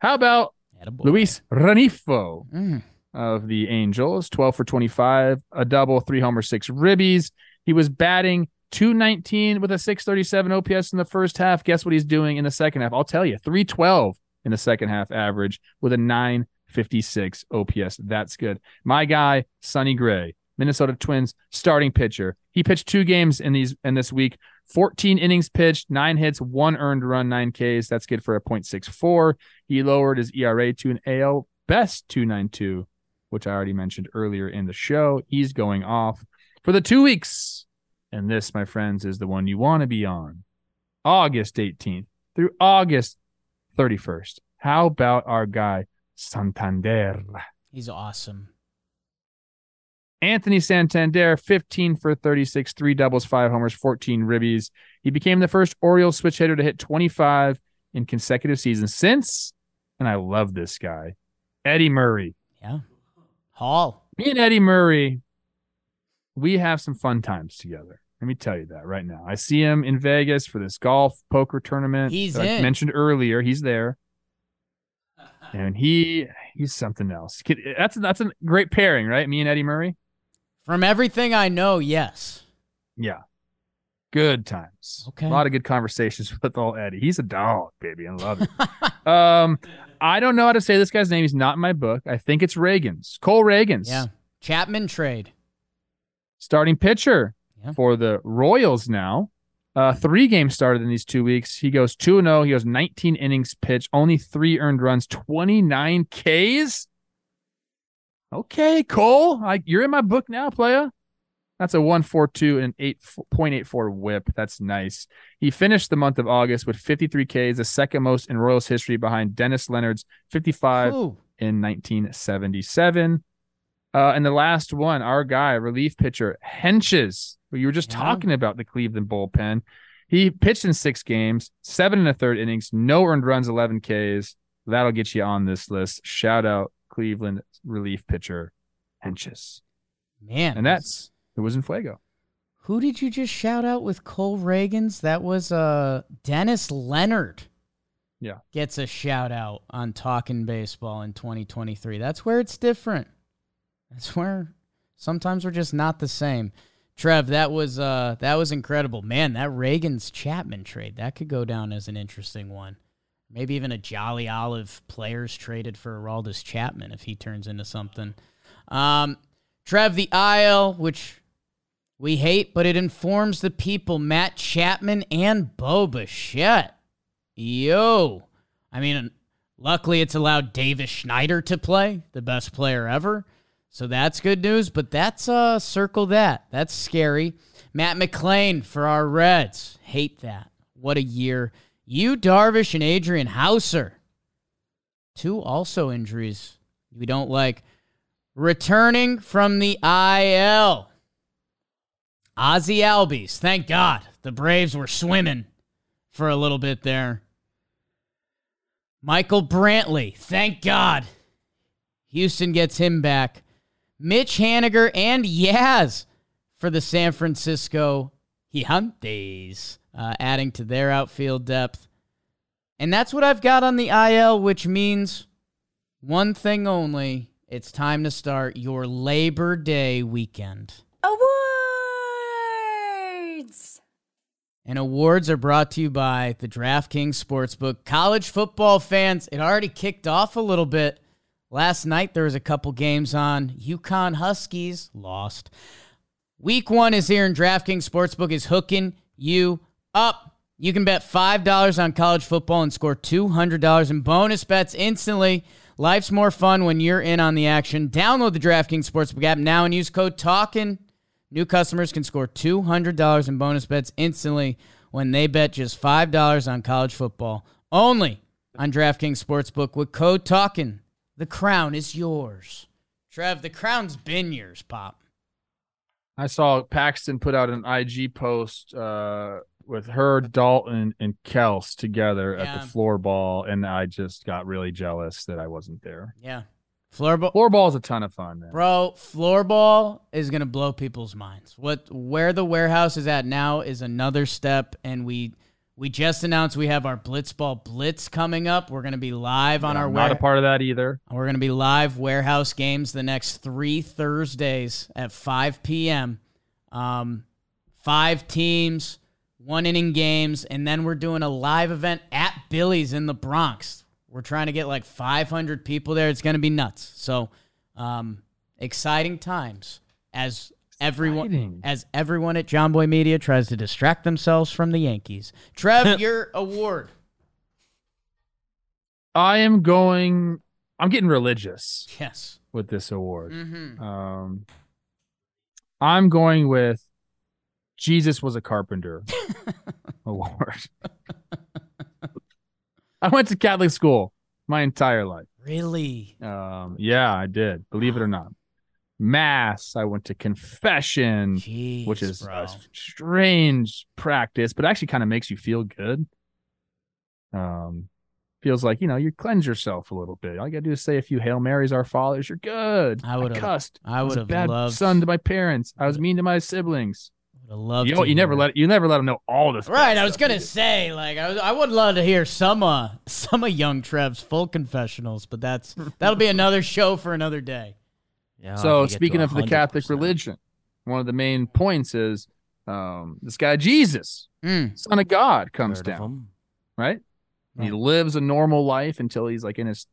How about Attaboy. Luis Rengifo Mm. of the Angels? 12 for 25, a double, three homers, six ribbies. He was batting 219 with a 637 OPS in the first half. Guess what he's doing in the second half? I'll tell you 312 in the second half average with a 956 OPS. That's good. My guy, Sonny Gray, Minnesota Twins starting pitcher. He pitched two games in these in this week. 14 innings pitched, nine hits, one earned run, nine Ks. That's good for a .64. He lowered his ERA to an AL best 292, which I already mentioned earlier in the show. He's going off for the two weeks. And this, my friends, is the one you want to be on. August 18th through August 31st. How about our guy, Santander? He's awesome. Anthony Santander, 15 for 36, three doubles, five homers, 14 ribbies. He became the first Orioles switch hitter to hit 25 in consecutive seasons since, and I love this guy, Eddie Murray. Yeah. Hall. Me and Eddie Murray, we have some fun times together. Let me tell you that right now. I see him in Vegas for this golf poker tournament. He's I mentioned earlier. He's there. And he he's something else. That's that's a great pairing, right? Me and Eddie Murray. From everything I know, yes. Yeah. Good times. Okay. A lot of good conversations with old Eddie. He's a dog, baby. I love it. um, I don't know how to say this guy's name. He's not in my book. I think it's Ragans. Cole Ragans. Yeah. Chapman trade. Starting pitcher Yeah. for the Royals now. Uh, three games started in these two weeks. He goes 2 0. He goes 19 innings pitched, only three earned runs, 29 Ks. Okay, Cole, I, you're in my book now, playa. That's a 142 and an 8.84 whip. That's nice. He finished the month of August with 53 Ks, the second most in Royals history behind Dennis Leonard's 55 Ooh. in 1977. Uh, and the last one, our guy, relief pitcher Hentges, who you were just Yeah. talking about the Cleveland bullpen. He pitched in six games, seven and a third innings, no earned runs, 11 Ks. That'll get you on this list. Shout out Cleveland relief pitcher Hentges. Man. And that's it was in Fuego. Who did you just shout out with Cole Ragans? That was uh Dennis Leonard. Yeah. Gets a shout out on Talking Baseball in 2023. That's where it's different. That's where sometimes we're just not the same. Trev, that was uh that was incredible. Man, that Ragans Chapman trade, that could go down as an interesting one. Maybe even a Jolly Olive players traded for Aroldis Chapman if he turns into something. Um Trev, the IL, which we hate, but it informs the people. Matt Chapman and Bo Bichette. Yo. I mean, luckily it's allowed Davis Schneider to play, the best player ever. So that's good news, but that's uh circle that. That's scary. Matt McLain for our Reds. Hate that. What a year. Yu Darvish and Adrian Houser. Two also injuries we don't like. Returning from the IL. Ozzie Albies. Thank God. The Braves were swimming for a little bit there. Michael Brantley. Thank God. Houston gets him back. Mitch Haniger and Yaz for the San Francisco Gigantes, uh, adding to their outfield depth. And that's what I've got on the IL, which means one thing only. It's time to start your Labor Day weekend. Awards! And awards are brought to you by the DraftKings Sportsbook. College football fans, it already kicked off a little bit. Last night there was a couple games on. UConn Huskies lost. Week one is here, and DraftKings Sportsbook is hooking you up. You can bet $5 on college football and score $200 in bonus bets instantly. Life's more fun when you're in on the action. Download the DraftKings Sportsbook app now and use code TALKIN. New customers can score $200 in bonus bets instantly when they bet just $5 on college football. Only on DraftKings Sportsbook with code TALKIN. The crown is yours. Trev, the crown's been yours, Pop. I saw Paxton put out an IG post uh, with her, Dalton, and Kels together at the floor ball, and I just got really jealous that I wasn't there. Yeah. Floorball. Floor ball is a ton of fun, man. Bro, floorball is gonna blow people's minds. What where the warehouse is at now is another step, and we we just announced we have our Blitzball Blitz coming up. We're gonna be live on Yeah, our I'm not a part of that either. we're gonna be live warehouse games the next three Thursdays at 5 p.m. Um, five teams, one inning games, and then we're doing a live event at Billy's in the Bronx. We're trying to get like 500 people there. It's gonna be nuts. So, um, exciting times as everyone Exciting. as everyone at John Boy Media tries to distract themselves from the Yankees. Trev, your award. I am going. I'm getting religious Yes. with this award. Mm-hmm. Um, I'm going with Jesus was a carpenter award. I went to Catholic school my entire life. Really? Um, yeah, I did. Believe it or not. Mass. I went to confession, Jeez, which is bro. a strange practice, but actually kind of makes you feel good. Um, feels like you know you cleanse yourself a little bit. All you gotta do is say a few Hail Marys, Our Fathers. You're good. I would've- cussed. I was would a have bad loved son to my parents. I was mean to my siblings. Would have loved You, to know, you never let you never let them know all this. Right, bad I was gonna do say like I, was, I would love to hear some uh some of young Trev's full confessionals, but that's that'll be another show for another day. Yeah, So you get to speaking of the Catholic religion, one of the main points is um, this guy Jesus, Mm, Son of God, comes Heard down, them. right? And He lives a normal life until he's like in his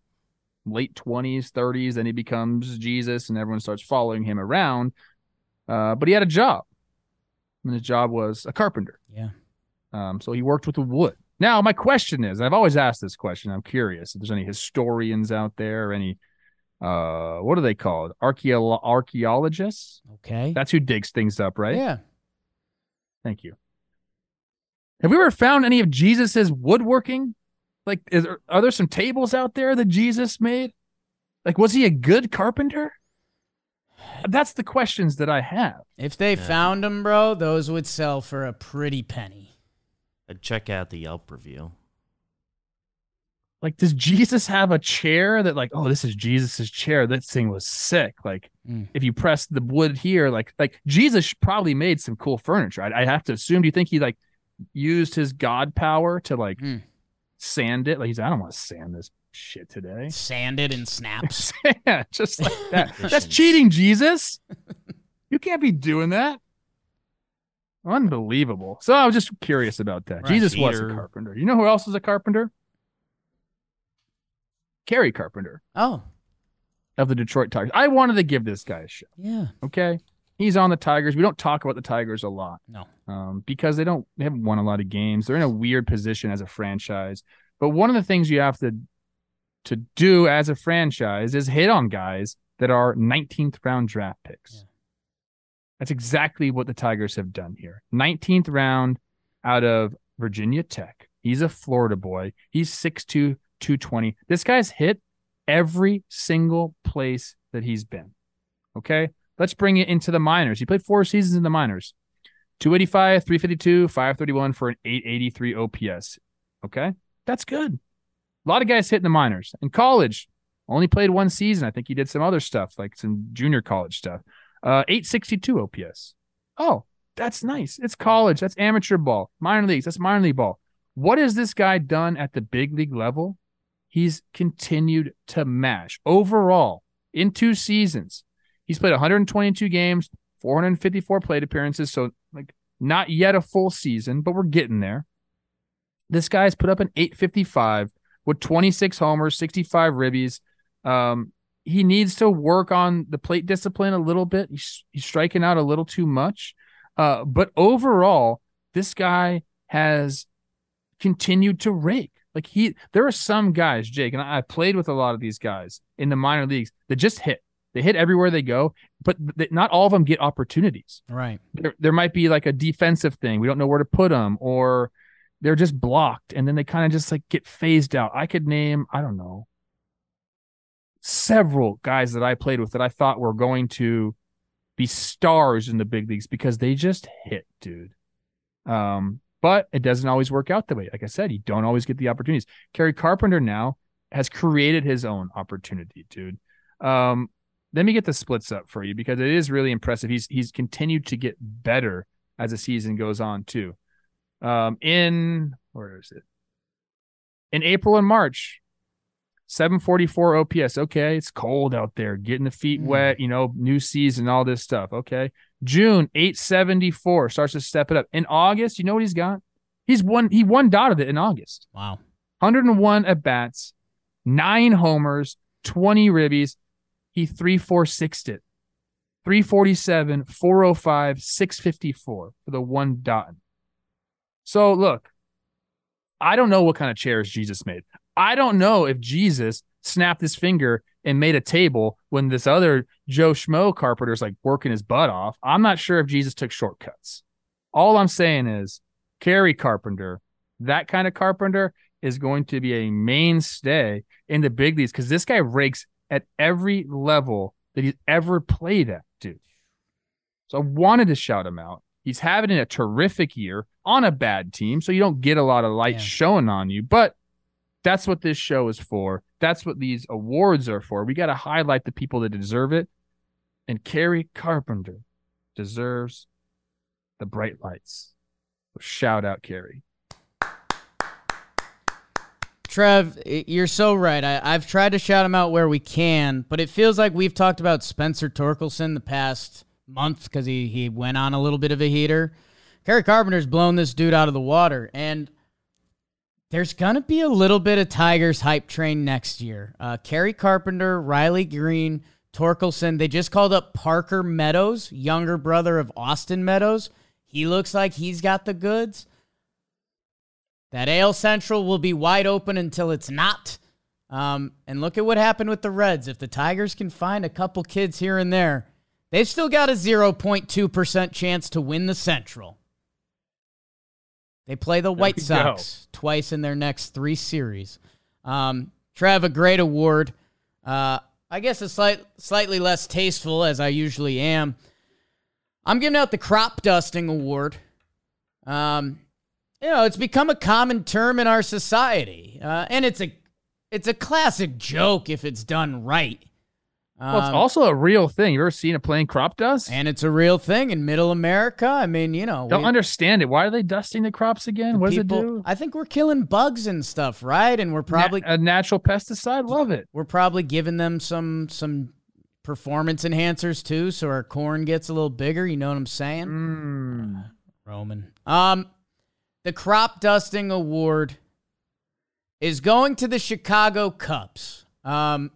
late twenties, thirties. Then he becomes Jesus, and everyone starts following him around. Uh, but he had a job, and his job was a carpenter. yeah. Um, so he worked with the wood. Now, my question is, I've always asked this question. I'm curious if there's any historians out there, or any uh, what are they called? Archeo- archaeologists. Okay. That's who digs things up, right? Yeah. Thank you. Have we ever found any of Jesus's woodworking? Like, is there, are there some tables out there that Jesus made? Like, was he a good carpenter? That's the questions that I have. If they Yeah. found them, bro, those would sell for a pretty penny. I'd check out the Yelp review. Like, does Jesus have a chair that, like, oh, this is Jesus's chair? This thing was sick. Like, Mm. if you press the wood here, like, like Jesus probably made some cool furniture. I, I have to assume. Do you think he like used his God power to like Mm. sand it? Like, he's, I don't want to sand this shit today. Sanded and snaps. yeah, just like that. That's cheating, Jesus. You can't be doing that. Unbelievable. So I was just curious about that. Right. Jesus was a carpenter. You know who else is a carpenter? Kerry Carpenter oh, of the Detroit Tigers. I wanted to give this guy a shot. yeah. Okay. He's on the Tigers. We don't talk about the Tigers a lot No. um, because they don't they haven't won a lot of games. They're in a weird position as a franchise. But one of the things you have to to do as a franchise is hit on guys that are 19th round draft picks. Yeah. That's exactly what the Tigers have done here. 19th round out of Virginia Tech. He's a Florida boy. He's 6'2, 220. This guy's hit every single place that he's been. Okay. Let's bring it into the minors. He played four seasons in the minors 285, 352, 531 for an 883 OPS. Okay. That's good. A lot of guys hit in the minors. In college, only played one season. I think he did some other stuff, like some junior college stuff. Uh, 862 OPS. Oh, that's nice. It's college. That's amateur ball. Minor leagues. That's minor league ball. What has this guy done at the big league level? He's continued to mash. Overall, in two seasons, he's played 122 games, 454 plate appearances. So, like, Not yet a full season, but we're getting there. This guy's put up an 855 with 26 homers, 65 ribbies. Um, he needs to work on the plate discipline a little bit. He's, he's striking out a little too much. Uh, but overall, this guy has continued to rake. Like he, there are some guys, Jake, and I, I played with a lot of these guys in the minor leagues that just hit. They hit everywhere they go, but th- not all of them get opportunities. Right. There, there might be like a defensive thing. We don't know where to put them, or they're just blocked, and then they kind of just like get phased out. I could name, I don't know, several guys that I played with that I thought were going to be stars in the big leagues because they just hit, dude. Um, but it doesn't always work out that way. Like I said, you don't always get the opportunities. Kerry Carpenter now has created his own opportunity, dude. Um, let me get the splits up for you because it is really impressive. He's he's continued to get better as the season goes on too. Um, in where is it? In April and March, 744 OPS. Okay, it's cold out there, getting the feet Mm. wet, you know, new season, all this stuff. Okay. June 874 starts to step it up. In August, you know what he's got? He's one he one dotted it in August. Wow. 101 at bats, nine homers, 20 ribbies. He 346 it. 347, 405, 654 for the one dot. So look, I don't know what kind of chairs Jesus made. I don't know if Jesus snapped his finger and made a table when this other Joe Schmo carpenter's like working his butt off. I'm not sure if Jesus took shortcuts. All I'm saying is Kerry Carpenter, that kind of carpenter is going to be a mainstay in the big leagues because this guy rakes at every level that he's ever played at, dude. So I wanted to shout him out. He's having a terrific year on a bad team, so you don't get a lot of light Yeah. showing on you. But that's what this show is for. That's what these awards are for. We got to highlight the people that deserve it. And Kerry Carpenter deserves the bright lights. So shout out, Kerry. Trev, you're so right. I, I've tried to shout him out where we can, but it feels like we've talked about Spencer Torkelson the past month because he, he went on a little bit of a heater. Kerry Carpenter's blown this dude out of the water, and there's to be a little bit of Tigers hype train next year. Uh, Kerry Carpenter, Riley Greene, Torkelson. They just called up Parker Meadows, younger brother of Austin Meadows. He looks like he's got the goods. That AL Central will be wide open until it's not. Um, and look at what happened with the Reds. If the Tigers can find a couple kids here and there, they've still got a 0.2% chance to win the Central. They play the White we go. Sox twice in their next three series. Um, Trev, a great award. Uh, I guess a slight, slightly less tasteful, as I usually am. I'm giving out the Crop Dusting Award. Um, you know, it's become a common term in our society, uh, and it's a it's a classic joke if it's done right. Well, it's Um, also a real thing. You ever seen a plane crop dust? and it's a real thing in Middle America. I mean, you know, Don't we- understand it. Why are they dusting the crops again? What does it do? I think we're killing bugs and stuff, right? And we're probably Na- a natural pesticide. Love it. we're probably giving them some some performance enhancers too, so our corn gets a little bigger. You know what I'm saying? Mm. Roman. Um, the crop dusting award is going to the Chicago Cubs. Um,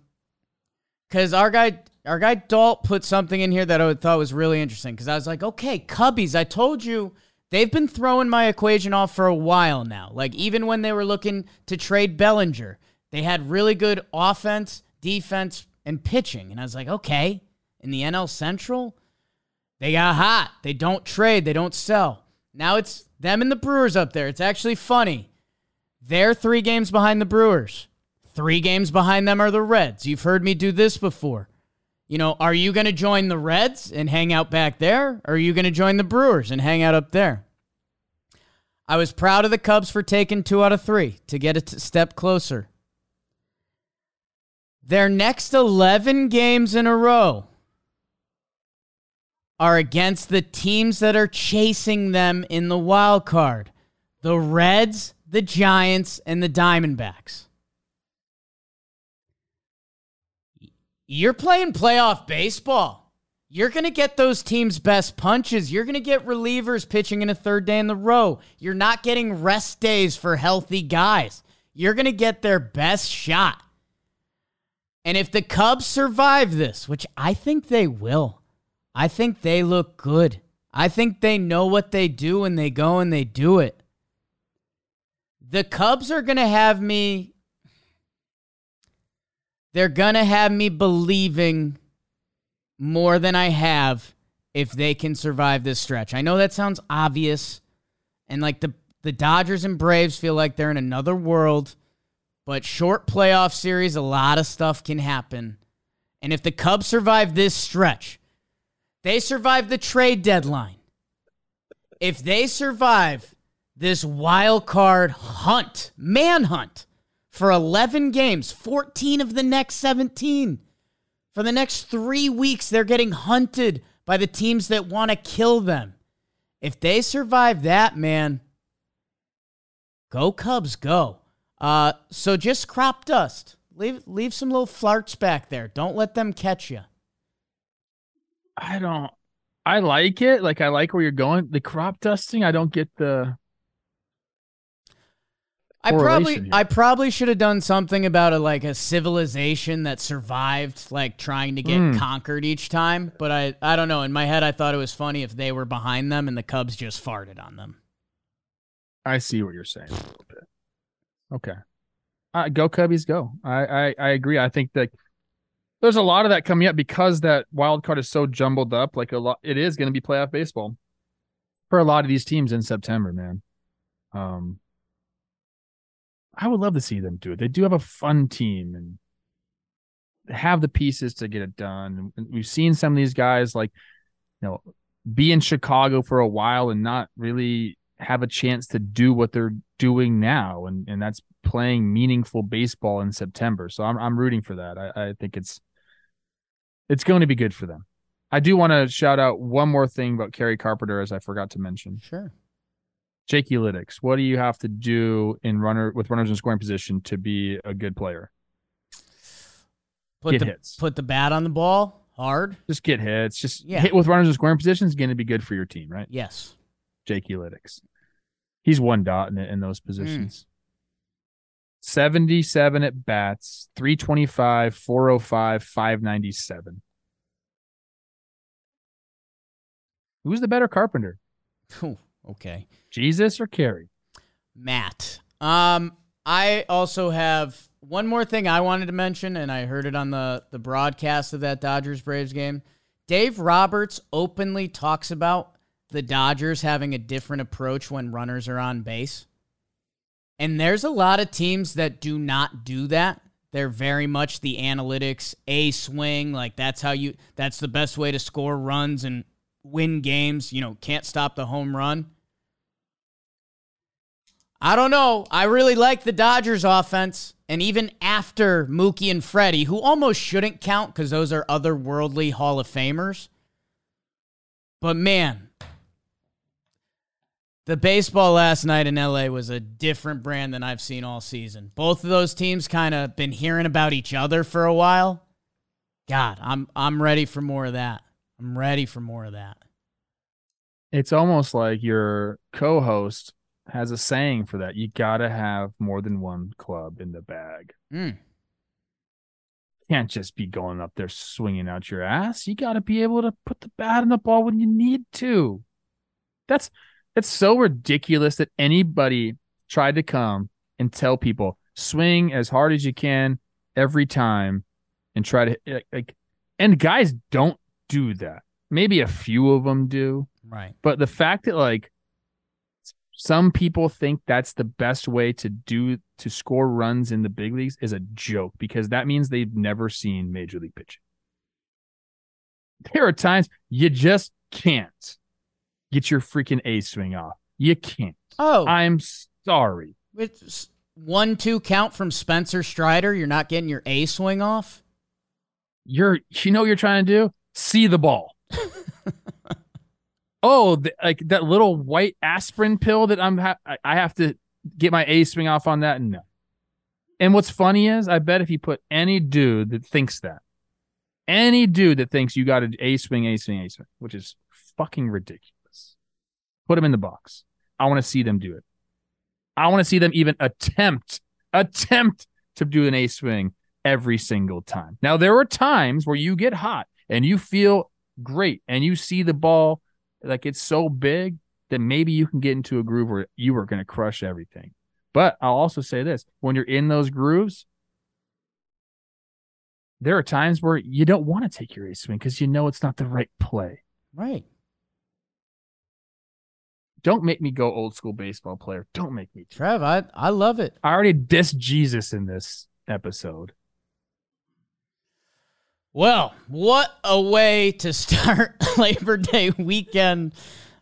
because our guy, our guy Dalt put something in here that I thought was really interesting. Because I was like, okay, Cubbies, I told you they've been throwing my equation off for a while now. Like even when they were looking to trade Bellinger, they had really good offense, defense, and pitching. And I was like, okay, in the NL Central, they got hot. They don't trade. They don't sell. Now it's them and the Brewers up there. It's actually funny. They're three games behind the Brewers. Three games behind them are the Reds. You've heard me do this before. You know, are you going to join the Reds and hang out back there? Or are you going to join the Brewers and hang out up there? I was proud of the Cubs for taking two out of three to get a t- step closer. Their next 11 games in a row are against the teams that are chasing them in the wild card the Reds, the Giants, and the Diamondbacks. You're playing playoff baseball. You're going to get those teams' best punches. You're going to get relievers pitching in a third day in the row. You're not getting rest days for healthy guys. You're going to get their best shot. And if the Cubs survive this, which I think they will, I think they look good. I think they know what they do and they go and they do it. The Cubs are going to have me they're going to have me believing more than I have if they can survive this stretch. I know that sounds obvious and like the the Dodgers and Braves feel like they're in another world, but short playoff series a lot of stuff can happen. And if the Cubs survive this stretch, they survive the trade deadline. If they survive this wild card hunt, manhunt for 11 games, 14 of the next 17. For the next three weeks, they're getting hunted by the teams that want to kill them. If they survive that, man, go Cubs, go. Uh, so just crop dust. Leave leave some little flarts back there. Don't let them catch you. I don't. I like it. Like I like where you're going. The crop dusting. I don't get the. I probably here. I probably should have done something about a like a civilization that survived like trying to get Mm. conquered each time, but I I don't know, in my head I thought it was funny if they were behind them and the Cubs just farted on them. I see what you're saying a little bit. Okay. Uh, go Cubbies, go. I, I I agree. I think that there's a lot of that coming up because that wild card is so jumbled up. Like a lot, it is going to be playoff baseball for a lot of these teams in September, man. Um, I would love to see them do it. They do have a fun team and have the pieces to get it done. We've seen some of these guys like, you know, be in Chicago for a while and not really have a chance to do what they're doing now, and and that's playing meaningful baseball in September. So I'm I'm rooting for that. I, I think it's it's going to be good for them. I do want to shout out one more thing about Kerry Carpenter, as I forgot to mention. Sure. Jake Lytics, what do you have to do in runner with runners in scoring position to be a good player? Put Get the hits. put the bat on the ball hard. Just get hits. Just Yeah. hit with runners in scoring position is going to be good for your team, right? Yes. Jake Lytics. He's one dot in, in those hmm. positions. 77 at bats, 325, 405, 597. Who's the better carpenter? Okay. Jesus or Kerry? Matt. Um, I also have one more thing I wanted to mention, and I heard it on the the broadcast of that Dodgers Braves game. Dave Roberts openly talks about the Dodgers having a different approach when runners are on base. And there's a lot of teams that do not do that. They're very much the analytics A swing, like that's how you that's the best way to score runs and win games, you know, can't stop the home run. I don't know. I really like the Dodgers offense. And even after Mookie and Freddie, who almost shouldn't count because those are otherworldly Hall of Famers. But man, the baseball last night in LA was a different brand than I've seen all season. Both of those teams kind of been hearing about each other for a while. God, I'm I'm ready for more of that. I'm ready for more of that. It's almost like your co host has a saying for that. You got to have more than one club in the bag. Mm. Can't just be going up there swinging out your ass. You got to be able to put the bat in the ball when you need to. That's that's so ridiculous that anybody tried to come and tell people swing as hard as you can every time and try to like- like and guys don't do that. Maybe a few of them do, Right. but the fact that like some people think that's the best way to do to score runs in the big leagues is a joke because that means they've never seen major league pitching. There are times you just can't get your freaking A swing off. You can't. Oh, I'm sorry. It's one two count from Spencer Strider. You're not getting your A swing off. You're you know what you're trying to do? See the ball. oh, the, like that little white aspirin pill that I'm ha- I- I have to get my A swing off on that. No. And what's funny is I bet if you put any dude that thinks that, Any dude that thinks you got an A swing, A swing, A swing, which is fucking ridiculous. Put them in the box. I want to see them do it. I want to see them even attempt, attempt to do an A swing every single time. Now, there are times where you get hot and you feel great and you see the ball like it's so big that maybe you can get into a groove where you are going to crush everything. But I'll also say this when you're in those grooves, there are times where you don't want to take your ace swing because you know it's not the right play. Right. Don't make me go old school baseball player. Don't make me. Trev, I, I love it. I already dissed Jesus in this episode. Well, what a way to start Labor Day weekend.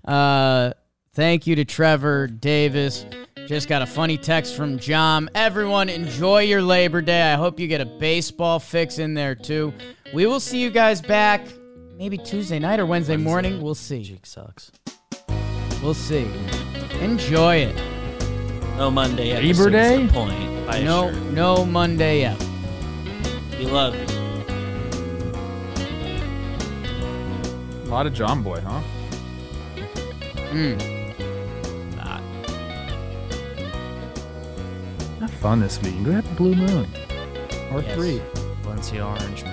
Uh, thank you to Trevor Davis. Just got a funny text from John. Everyone, enjoy your Labor Day. I hope you get a baseball fix in there too. We will see you guys back maybe Tuesday night or Wednesday, morning. We'll see. Jig sucks. We'll see. Enjoy it. No Monday Labor episode's Day? The point. Buy No, shirt. no Monday yet. We love you. A lot of John Boy, huh? Mm. Not. Have fun this week. Go have a blue moon or Yes. three. Valencia orange.